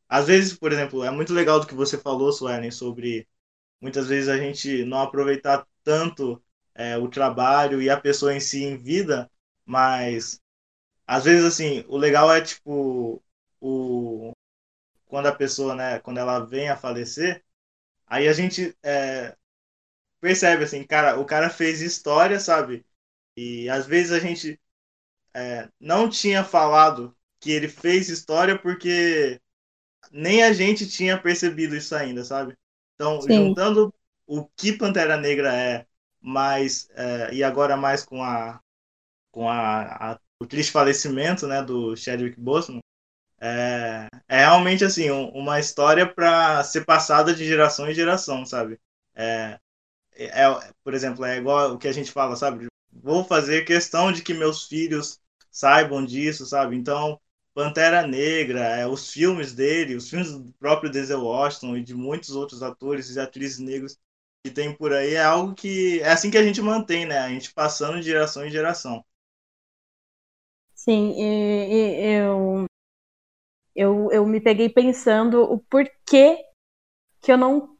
às vezes, por exemplo, é muito legal do que você falou, Suelen, sobre muitas vezes a gente não aproveitar tanto é, o trabalho e a pessoa em si em vida, mas às vezes assim, o legal é tipo o quando a pessoa, né, quando ela vem a falecer, aí a gente é, percebe assim, cara, o cara fez história, sabe? E às vezes a gente é, não tinha falado que ele fez história porque nem a gente tinha percebido isso ainda, sabe? Então, Sim. juntando o que Pantera Negra é mas é, e agora mais com a com a, a, o triste falecimento né do Chadwick Boseman é, é realmente assim um, uma história para ser passada de geração em geração sabe? É, é, é, por exemplo é igual o que a gente fala sabe? Vou fazer questão de que meus filhos saibam disso sabe? Então Pantera Negra, é, os filmes dele, os filmes do próprio Denzel Washington e de muitos outros atores e atrizes negros que tem por aí é algo que é assim que a gente mantém, né? A gente passando de geração em geração. Sim, eu, eu, eu me peguei pensando o porquê que eu não,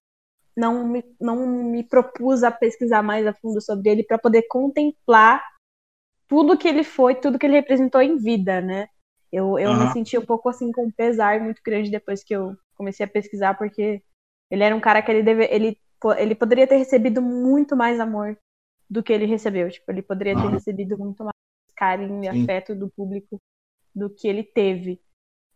não, me, não me propus a pesquisar mais a fundo sobre ele para poder contemplar tudo que ele foi, tudo que ele representou em vida, né? Eu, eu uhum. me senti um pouco assim com um pesar muito grande depois que eu comecei a pesquisar, porque ele era um cara que ele, deve, ele ele poderia ter recebido muito mais amor do que ele recebeu. Tipo, ele poderia ter recebido muito mais carinho e Sim. afeto do público do que ele teve.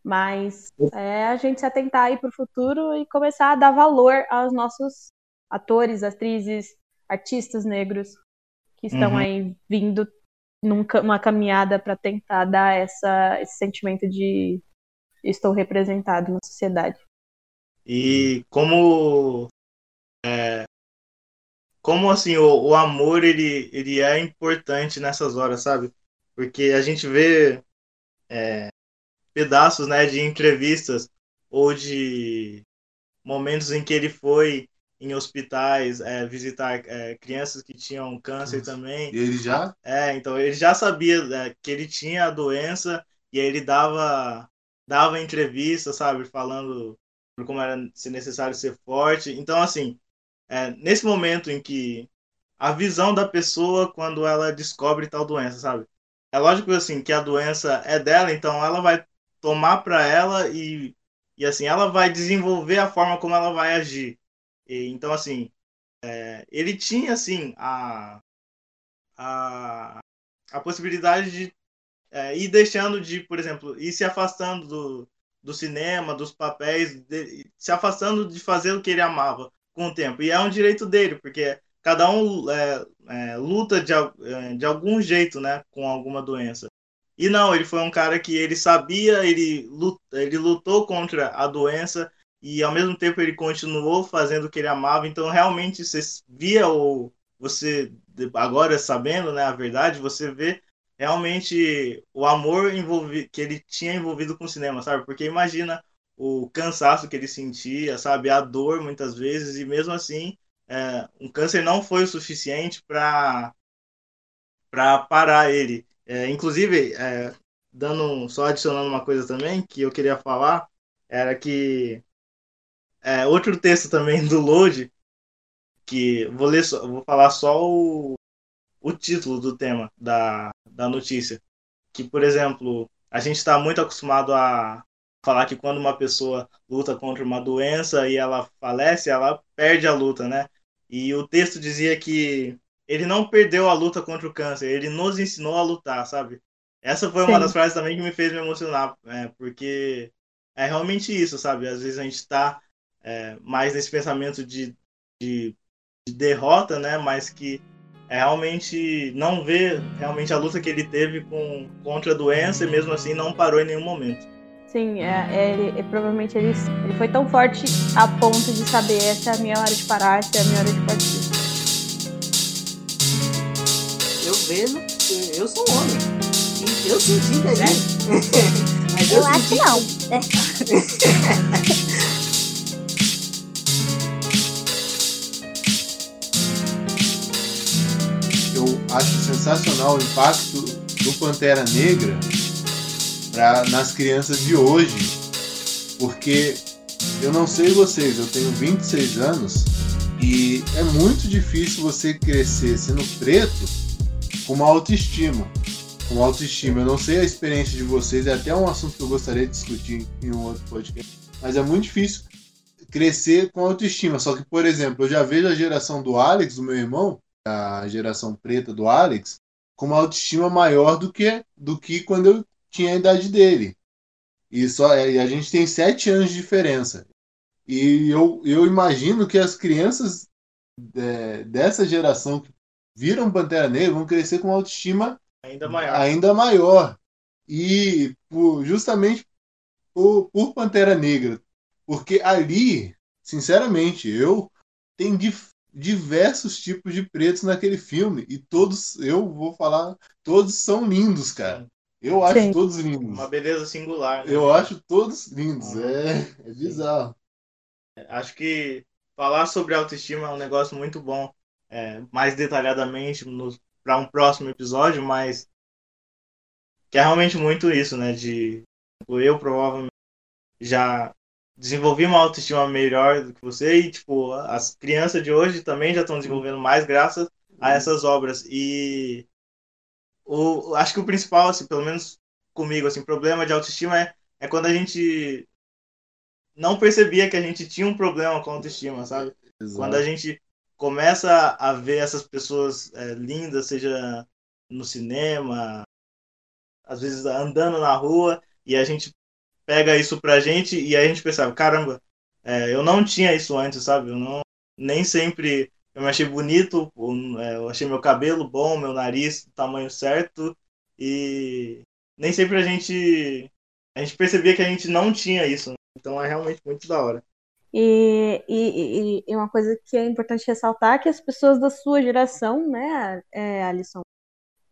Mas é a gente se atentar aí pro futuro e começar a dar valor aos nossos atores, atrizes, artistas negros que estão uhum. aí vindo numa caminhada para tentar dar essa, esse sentimento de estou representado na sociedade. E como é, como assim o, o, amor ele, ele é importante nessas horas, sabe? Porque a gente vê é, pedaços né, de entrevistas ou de momentos em que ele foi em hospitais é, visitar é, crianças que tinham câncer também. E ele já? É, então ele já sabia é, que ele tinha a doença e aí ele dava dava entrevista, sabe, falando como era se necessário ser forte. Então assim, é, nesse momento em que a visão da pessoa quando ela descobre tal doença, sabe? É lógico assim que a doença é dela, então ela vai tomar para ela e, e assim ela vai desenvolver a forma como ela vai agir. E, então assim, é, ele tinha assim a, a, a possibilidade de é, ir deixando de, por exemplo, ir se afastando do, do cinema, dos papéis, de, se afastando de fazer o que ele amava com o tempo. E é um direito dele, porque cada um é, é, luta de, é, de algum jeito, né, com alguma doença. E não, ele foi um cara que ele sabia, ele, ele lutou contra a doença e ao mesmo tempo ele continuou fazendo o que ele amava. Então realmente você via ou você agora sabendo, né, a verdade, você vê realmente o amor envolvi, que ele tinha envolvido com o cinema, sabe? Porque imagina o cansaço que ele sentia, sabe, a dor muitas vezes, e mesmo assim, é, um câncer não foi o suficiente para para parar ele. É, inclusive, é, dando só adicionando uma coisa também que eu queria falar era que é, outro texto também do Load que vou ler só, vou falar só o, o título do tema da, da notícia que por exemplo a gente está muito acostumado a falar que quando uma pessoa luta contra uma doença e ela falece, ela perde a luta, né? E o texto dizia que ele não perdeu a luta contra o câncer, ele nos ensinou a lutar, sabe? Essa foi Sim. uma das frases também que me fez me emocionar, é, porque é realmente isso, sabe? Às vezes a gente está é, mais nesse pensamento de, de, de derrota, né? Mas que é realmente não vê realmente a luta que ele teve com, contra a doença e mesmo assim não parou em nenhum momento. Sim, é, é, ele, é, provavelmente ele, ele foi tão forte a ponto de saber essa é a minha hora de parar, essa é a minha hora de partir. Eu vejo, eu sou um homem. E eu senti daí. Mas eu, eu acho que não. eu acho sensacional o impacto do Pantera Negra pra, nas crianças de hoje. Porque eu não sei vocês, eu tenho 26 anos e é muito difícil você crescer sendo preto com uma autoestima. Com autoestima. Eu não sei a experiência de vocês, é até um assunto que eu gostaria de discutir em um outro podcast. Mas é muito difícil crescer com autoestima. Só que, por exemplo, eu já vejo a geração do Alex, do meu irmão, a geração preta do Alex, com uma autoestima maior do que, do que quando eu tinha a idade dele. E, só, e a gente tem sete anos de diferença. E eu, eu imagino que as crianças é, dessa geração que viram Pantera Negra vão crescer com uma autoestima ainda maior. Ainda maior. E por, justamente por, por Pantera Negra. Porque ali, sinceramente, eu tenho diversos tipos de pretos naquele filme. E todos, eu vou falar, todos são lindos, cara. Eu acho Sim. todos lindos. Uma beleza singular. Né? Eu acho todos lindos. É, é bizarro. Acho que falar sobre autoestima é um negócio muito bom. É, mais detalhadamente para um próximo episódio, mas que é realmente muito isso, né? De eu provavelmente já desenvolvi uma autoestima melhor do que você e tipo as crianças de hoje também já estão desenvolvendo mais graças a essas obras e o, acho que o principal, assim, pelo menos comigo, assim, problema de autoestima é, é quando a gente não percebia que a gente tinha um problema com autoestima, sabe? Exato. Quando a gente começa a ver essas pessoas é, lindas, seja no cinema, às vezes andando na rua, e a gente pega isso pra gente e aí a gente pensava, caramba, é, eu não tinha isso antes, sabe? Eu não nem sempre eu me achei bonito, é, eu achei meu cabelo bom, meu nariz do tamanho certo e nem sempre a gente a gente percebia que a gente não tinha isso. Né? Então é realmente muito da hora. E, e, e, uma coisa que é importante ressaltar é que as pessoas da sua geração, né, é, Alisson,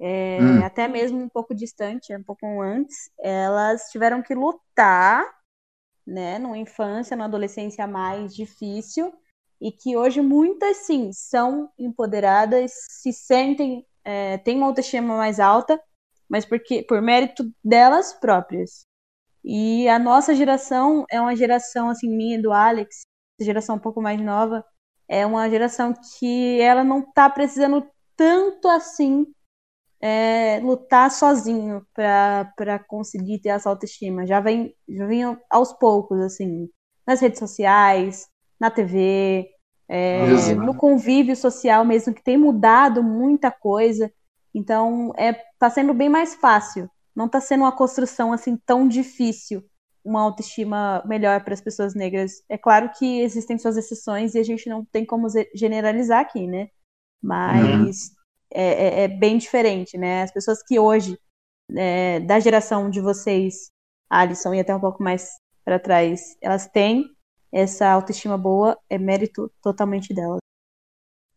é, hum. até mesmo um pouco distante, um pouco antes, elas tiveram que lutar, né, numa infância, numa adolescência mais difícil, e que hoje muitas sim são empoderadas, se sentem, é, têm uma autoestima mais alta, mas porque por mérito delas próprias. E a nossa geração é uma geração assim minha do Alex, geração um pouco mais nova, é uma geração que ela não está precisando tanto assim é, lutar sozinho para conseguir ter essa autoestima. Já vem, já vem aos poucos assim, nas redes sociais, na TV, é, no convívio social mesmo, que tem mudado muita coisa. Então, é, tá sendo bem mais fácil. Não está sendo uma construção assim tão difícil, uma autoestima melhor para as pessoas negras. É claro que existem suas exceções e a gente não tem como generalizar aqui, né? Mas uhum. é, é, é, bem diferente, né? As pessoas que hoje, é, da geração de vocês, Alisson, e até um pouco mais para trás, elas têm essa autoestima boa é mérito totalmente dela.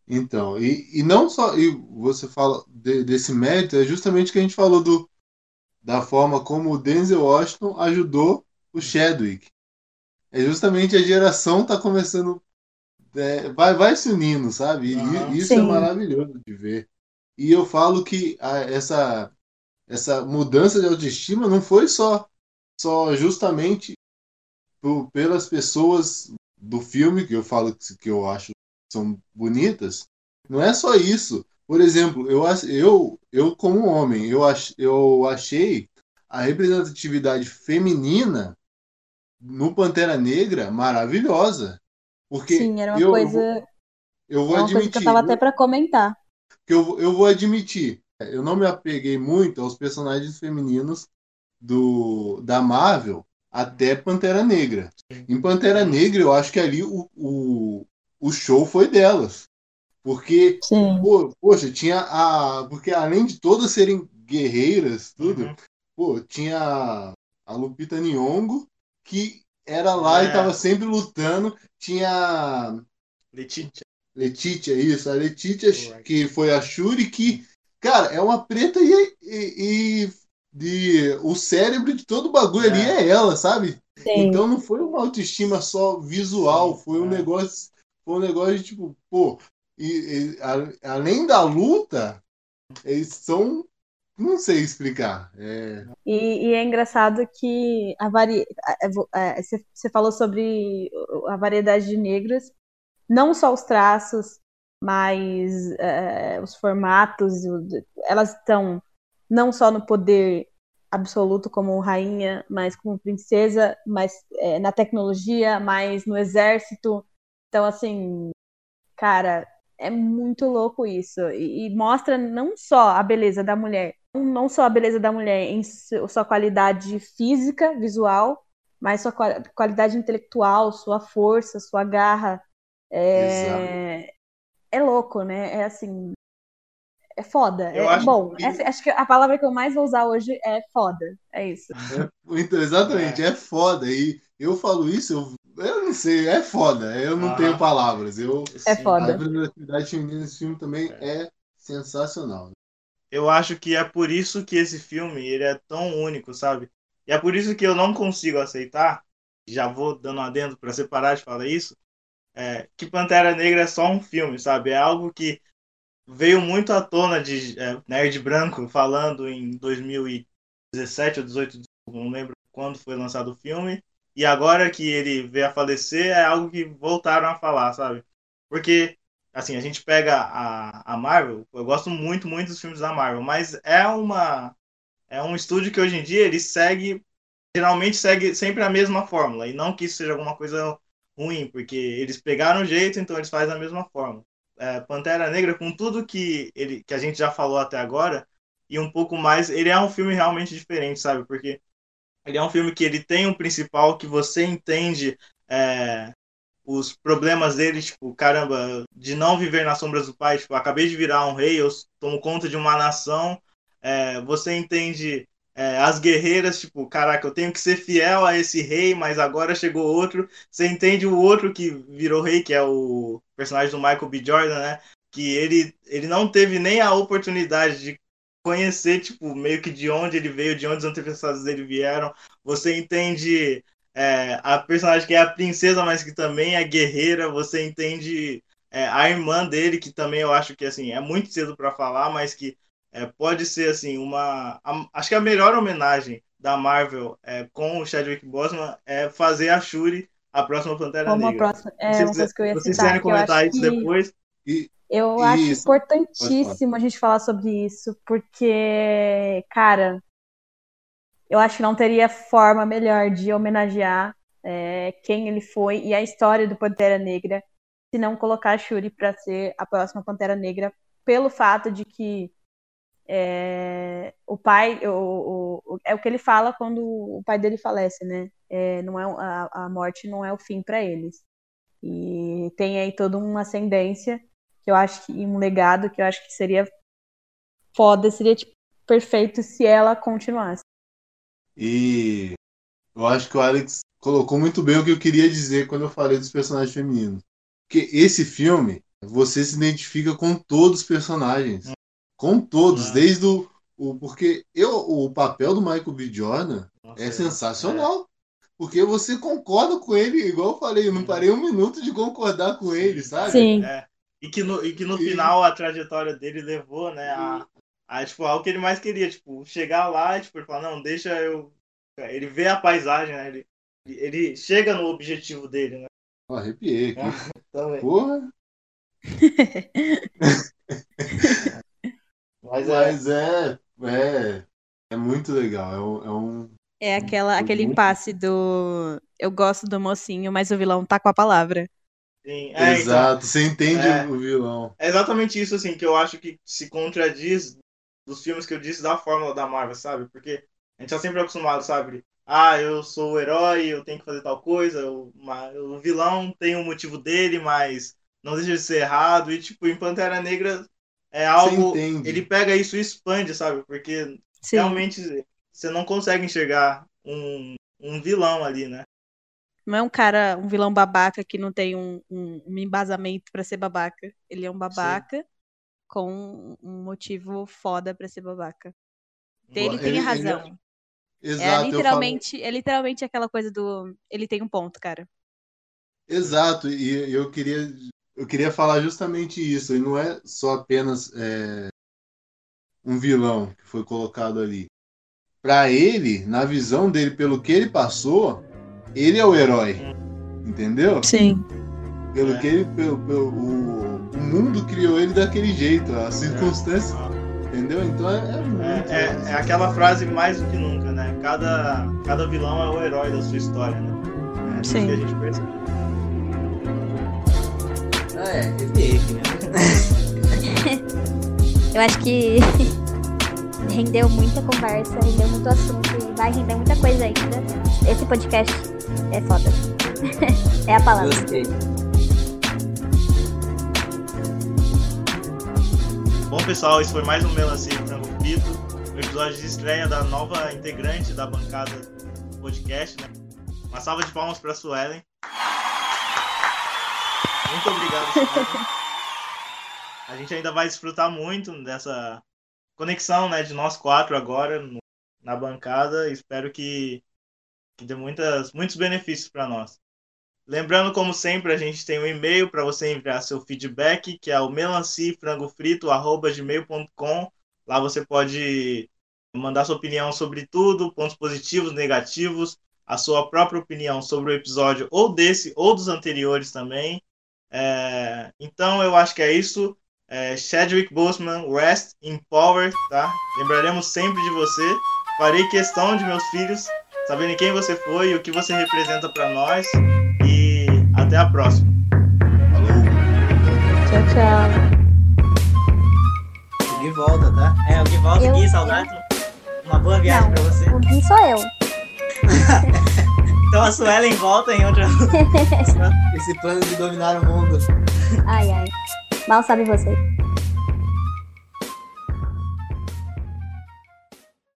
Então, e, e não só, e você fala de, desse mérito, é justamente que a gente falou do, da forma como o Denzel Washington ajudou o Chadwick. é justamente a geração tá começando. é, vai, vai se unindo, sabe? E Aham. isso é Sim. maravilhoso de ver. E eu falo que a- essa, essa mudança de autoestima não foi só, só justamente por- pelas pessoas do filme, que eu falo que, que eu acho que são bonitas. Não é só isso. Por exemplo, eu, eu, eu como homem, eu, ach, eu achei a representatividade feminina no Pantera Negra maravilhosa. Porque Sim, era uma eu, coisa, eu vou é coisa que eu admitir, tava até pra comentar. que eu, eu vou admitir, eu não me apeguei muito aos personagens femininos do, da Marvel até Pantera Negra. Em Pantera Negra, eu acho que ali o, o, o show foi delas. Porque, Sim. pô, poxa, tinha a. Porque além de todas serem guerreiras, tudo, Uhum. pô, tinha a- Lupita Nyong'o, que era lá É. e tava sempre lutando. Tinha Letitia. Letitia, isso, a Letitia, que foi a Shuri, que, cara, é uma preta e, e, e- de, o cérebro de todo o bagulho ali É. é ela, sabe? Sim. Então não foi uma autoestima só visual, foi um é. negócio, foi um negócio de tipo, pô, e, e, a- além da luta, eles são, não sei explicar. É, E, e é engraçado que a vari... é, você falou sobre a variedade de negros, não só os traços, mas é, os formatos, elas estão não só no poder absoluto como rainha, mas como princesa, mas é, na tecnologia, mas no exército. Então, assim, cara, é muito louco isso. E, e mostra não só a beleza da mulher, não só a beleza da mulher em su- sua qualidade física, visual, mas sua qua- qualidade intelectual, sua força, sua garra. É, é louco, né? É assim. É foda. Eu é acho bom. que- Essa- acho que a palavra que eu mais vou usar hoje é foda. É isso. então, exatamente, é. foda. E eu falo isso, eu, eu não sei, é foda. Eu não Aham. tenho palavras. Eu, É Sim. A foda. representatividade feminina nesse filme também é sensacional. Eu acho que é por isso que esse filme ele é tão único, sabe? E é por isso que eu não consigo aceitar, já vou dando um adendo para separar de falar isso, é, que Pantera Negra é só um filme, sabe? É algo que veio muito à tona de é, Nerd Branco falando em 2017 ou 18, não lembro quando foi lançado o filme, e agora que ele veio a falecer é algo que voltaram a falar, sabe? Porque assim, a gente pega a, a Marvel, eu gosto muito, muito dos filmes da Marvel, mas é uma é um estúdio que hoje em dia ele segue geralmente segue sempre a mesma fórmula, e não que isso seja alguma coisa ruim, porque eles pegaram o jeito, então eles fazem a mesma forma. É, Pantera Negra, com tudo que ele que a gente já falou até agora, e um pouco mais, ele é um filme realmente diferente, sabe? Porque ele é um filme que ele tem um principal que você entende é, os problemas dele, tipo, caramba, de não viver nas sombras do pai, tipo, acabei de virar um rei, eu tomo conta de uma nação, é, você entende é, as guerreiras, tipo, caraca, eu tenho que ser fiel a esse rei, mas agora chegou outro, você entende o outro que virou rei, que é o personagem do Michael B. Jordan, né, que ele, ele não teve nem a oportunidade de conhecer, tipo, meio que de onde ele veio, de onde os antepassados dele vieram, você entende é, a personagem que é a princesa, mas que também é guerreira, você entende é, a irmã dele, que também eu acho que assim é muito cedo para falar, mas que é, pode ser assim uma, a, acho que a melhor homenagem da Marvel é, com o Chadwick Boseman é fazer a Shuri a próxima Pantera Como a Negra. próxima. É Vocês- uma coisa que eu ia Vocês citar. querem que eu acho comentar isso que- depois? E Eu acho Isso. importantíssimo a gente falar sobre isso, porque, cara, eu acho que não teria forma melhor de homenagear é, quem ele foi e a história do Pantera Negra se não colocar a Shuri para ser a próxima Pantera Negra, pelo fato de que é, o pai, o, o- é o que ele fala quando o pai dele falece, né? É, não é, a, a morte não é o fim para eles. E tem aí toda uma ascendência que eu acho que um legado que eu acho que seria foda, seria tipo, perfeito se ela continuasse. E eu acho que o Alex colocou muito bem o que eu queria dizer quando eu falei dos personagens femininos. Porque esse filme, você se identifica com todos os personagens. Com todos, Ah. desde o, o. Porque eu, o papel do Michael B. Jordan Nossa, é sensacional. Porque você concorda com ele, igual eu falei, eu não parei um minuto de concordar com ele, sabe? Sim. É. E que no, e que no E- final a trajetória dele levou, né, a, a, tipo, ao que ele mais queria, tipo, chegar lá e, tipo, ele falar, não, deixa eu... Ele vê a paisagem, né, ele, ele chega no objetivo dele, né. Arrepiei aqui. Também. Porra. Mas é, Mas é, é, é muito legal. É um, é um- É aquela, aquele Muito. impasse do. Eu gosto do mocinho, mas o vilão tá com a palavra. sim, é, então, Exato, você entende É. o vilão. é exatamente isso, assim, que eu acho que se contradiz dos filmes que eu disse da fórmula da Marvel, sabe? Porque a gente tá sempre acostumado, sabe? Ah, eu sou o herói, eu tenho que fazer tal coisa, o, o vilão tem um motivo dele, mas não deixa de ser errado. E, tipo, em Pantera Negra é algo. Ele pega isso e expande, sabe? Porque Sim. realmente você não consegue enxergar um, um vilão ali, né? Não é um cara, um vilão babaca que não tem um, um, um embasamento pra ser babaca. Ele é um babaca com um motivo foda pra ser babaca. Ele tem Ele- razão. Exato, É eu falo- literalmente, é literalmente aquela coisa do. Ele tem um ponto, cara. Exato, e eu queria, eu queria falar justamente isso. Ele não é só apenas é, um vilão que foi colocado ali. Para ele, na visão dele, pelo que ele passou, ele é o herói. Entendeu? Sim. Pelo É. que ele, pelo, pelo- o, o mundo criou ele daquele jeito, as circunstâncias, entendeu? Então é, é muito. É, é, é aquela frase mais do que nunca, né? Cada, cada vilão é o herói da sua história, né? É isso Sim. que a gente percebe. É, aqui, né? Eu acho que rendeu muita conversa, rendeu muito assunto e vai render muita coisa ainda. Esse podcast é foda. é a palavra. Gostei. Bom, pessoal, esse foi mais um Melancia Frango Frito, o episódio de estreia da nova integrante da bancada do podcast, né? Uma salva de palmas para Suelen. Muito obrigado. A gente ainda vai desfrutar muito dessa conexão, né, de nós quatro agora no- na bancada. Espero que, que dê muitas, muitos benefícios para nós. Lembrando, como sempre, a gente tem um e-mail para você enviar seu feedback, que é o melancifrangofrito.gmail.com. Lá você pode mandar sua opinião sobre tudo, pontos positivos, negativos, a sua própria opinião sobre o episódio, ou desse, ou dos anteriores também. É, então, eu acho que é isso. É, Chadwick Boseman, Rest in Power, tá? Lembraremos sempre de você. Farei questão de meus filhos saberem quem você foi e o que você representa para nós. E até a próxima. Falou. Tchau, tchau. O Gui volta, tá? É, o Gui volta Eu- aqui, saudade. Uma boa viagem Não. pra você. O Gui sou eu. Então a Suelen volta em outra. Esse plano de dominar o mundo. Ai, ai. Mal sabe você.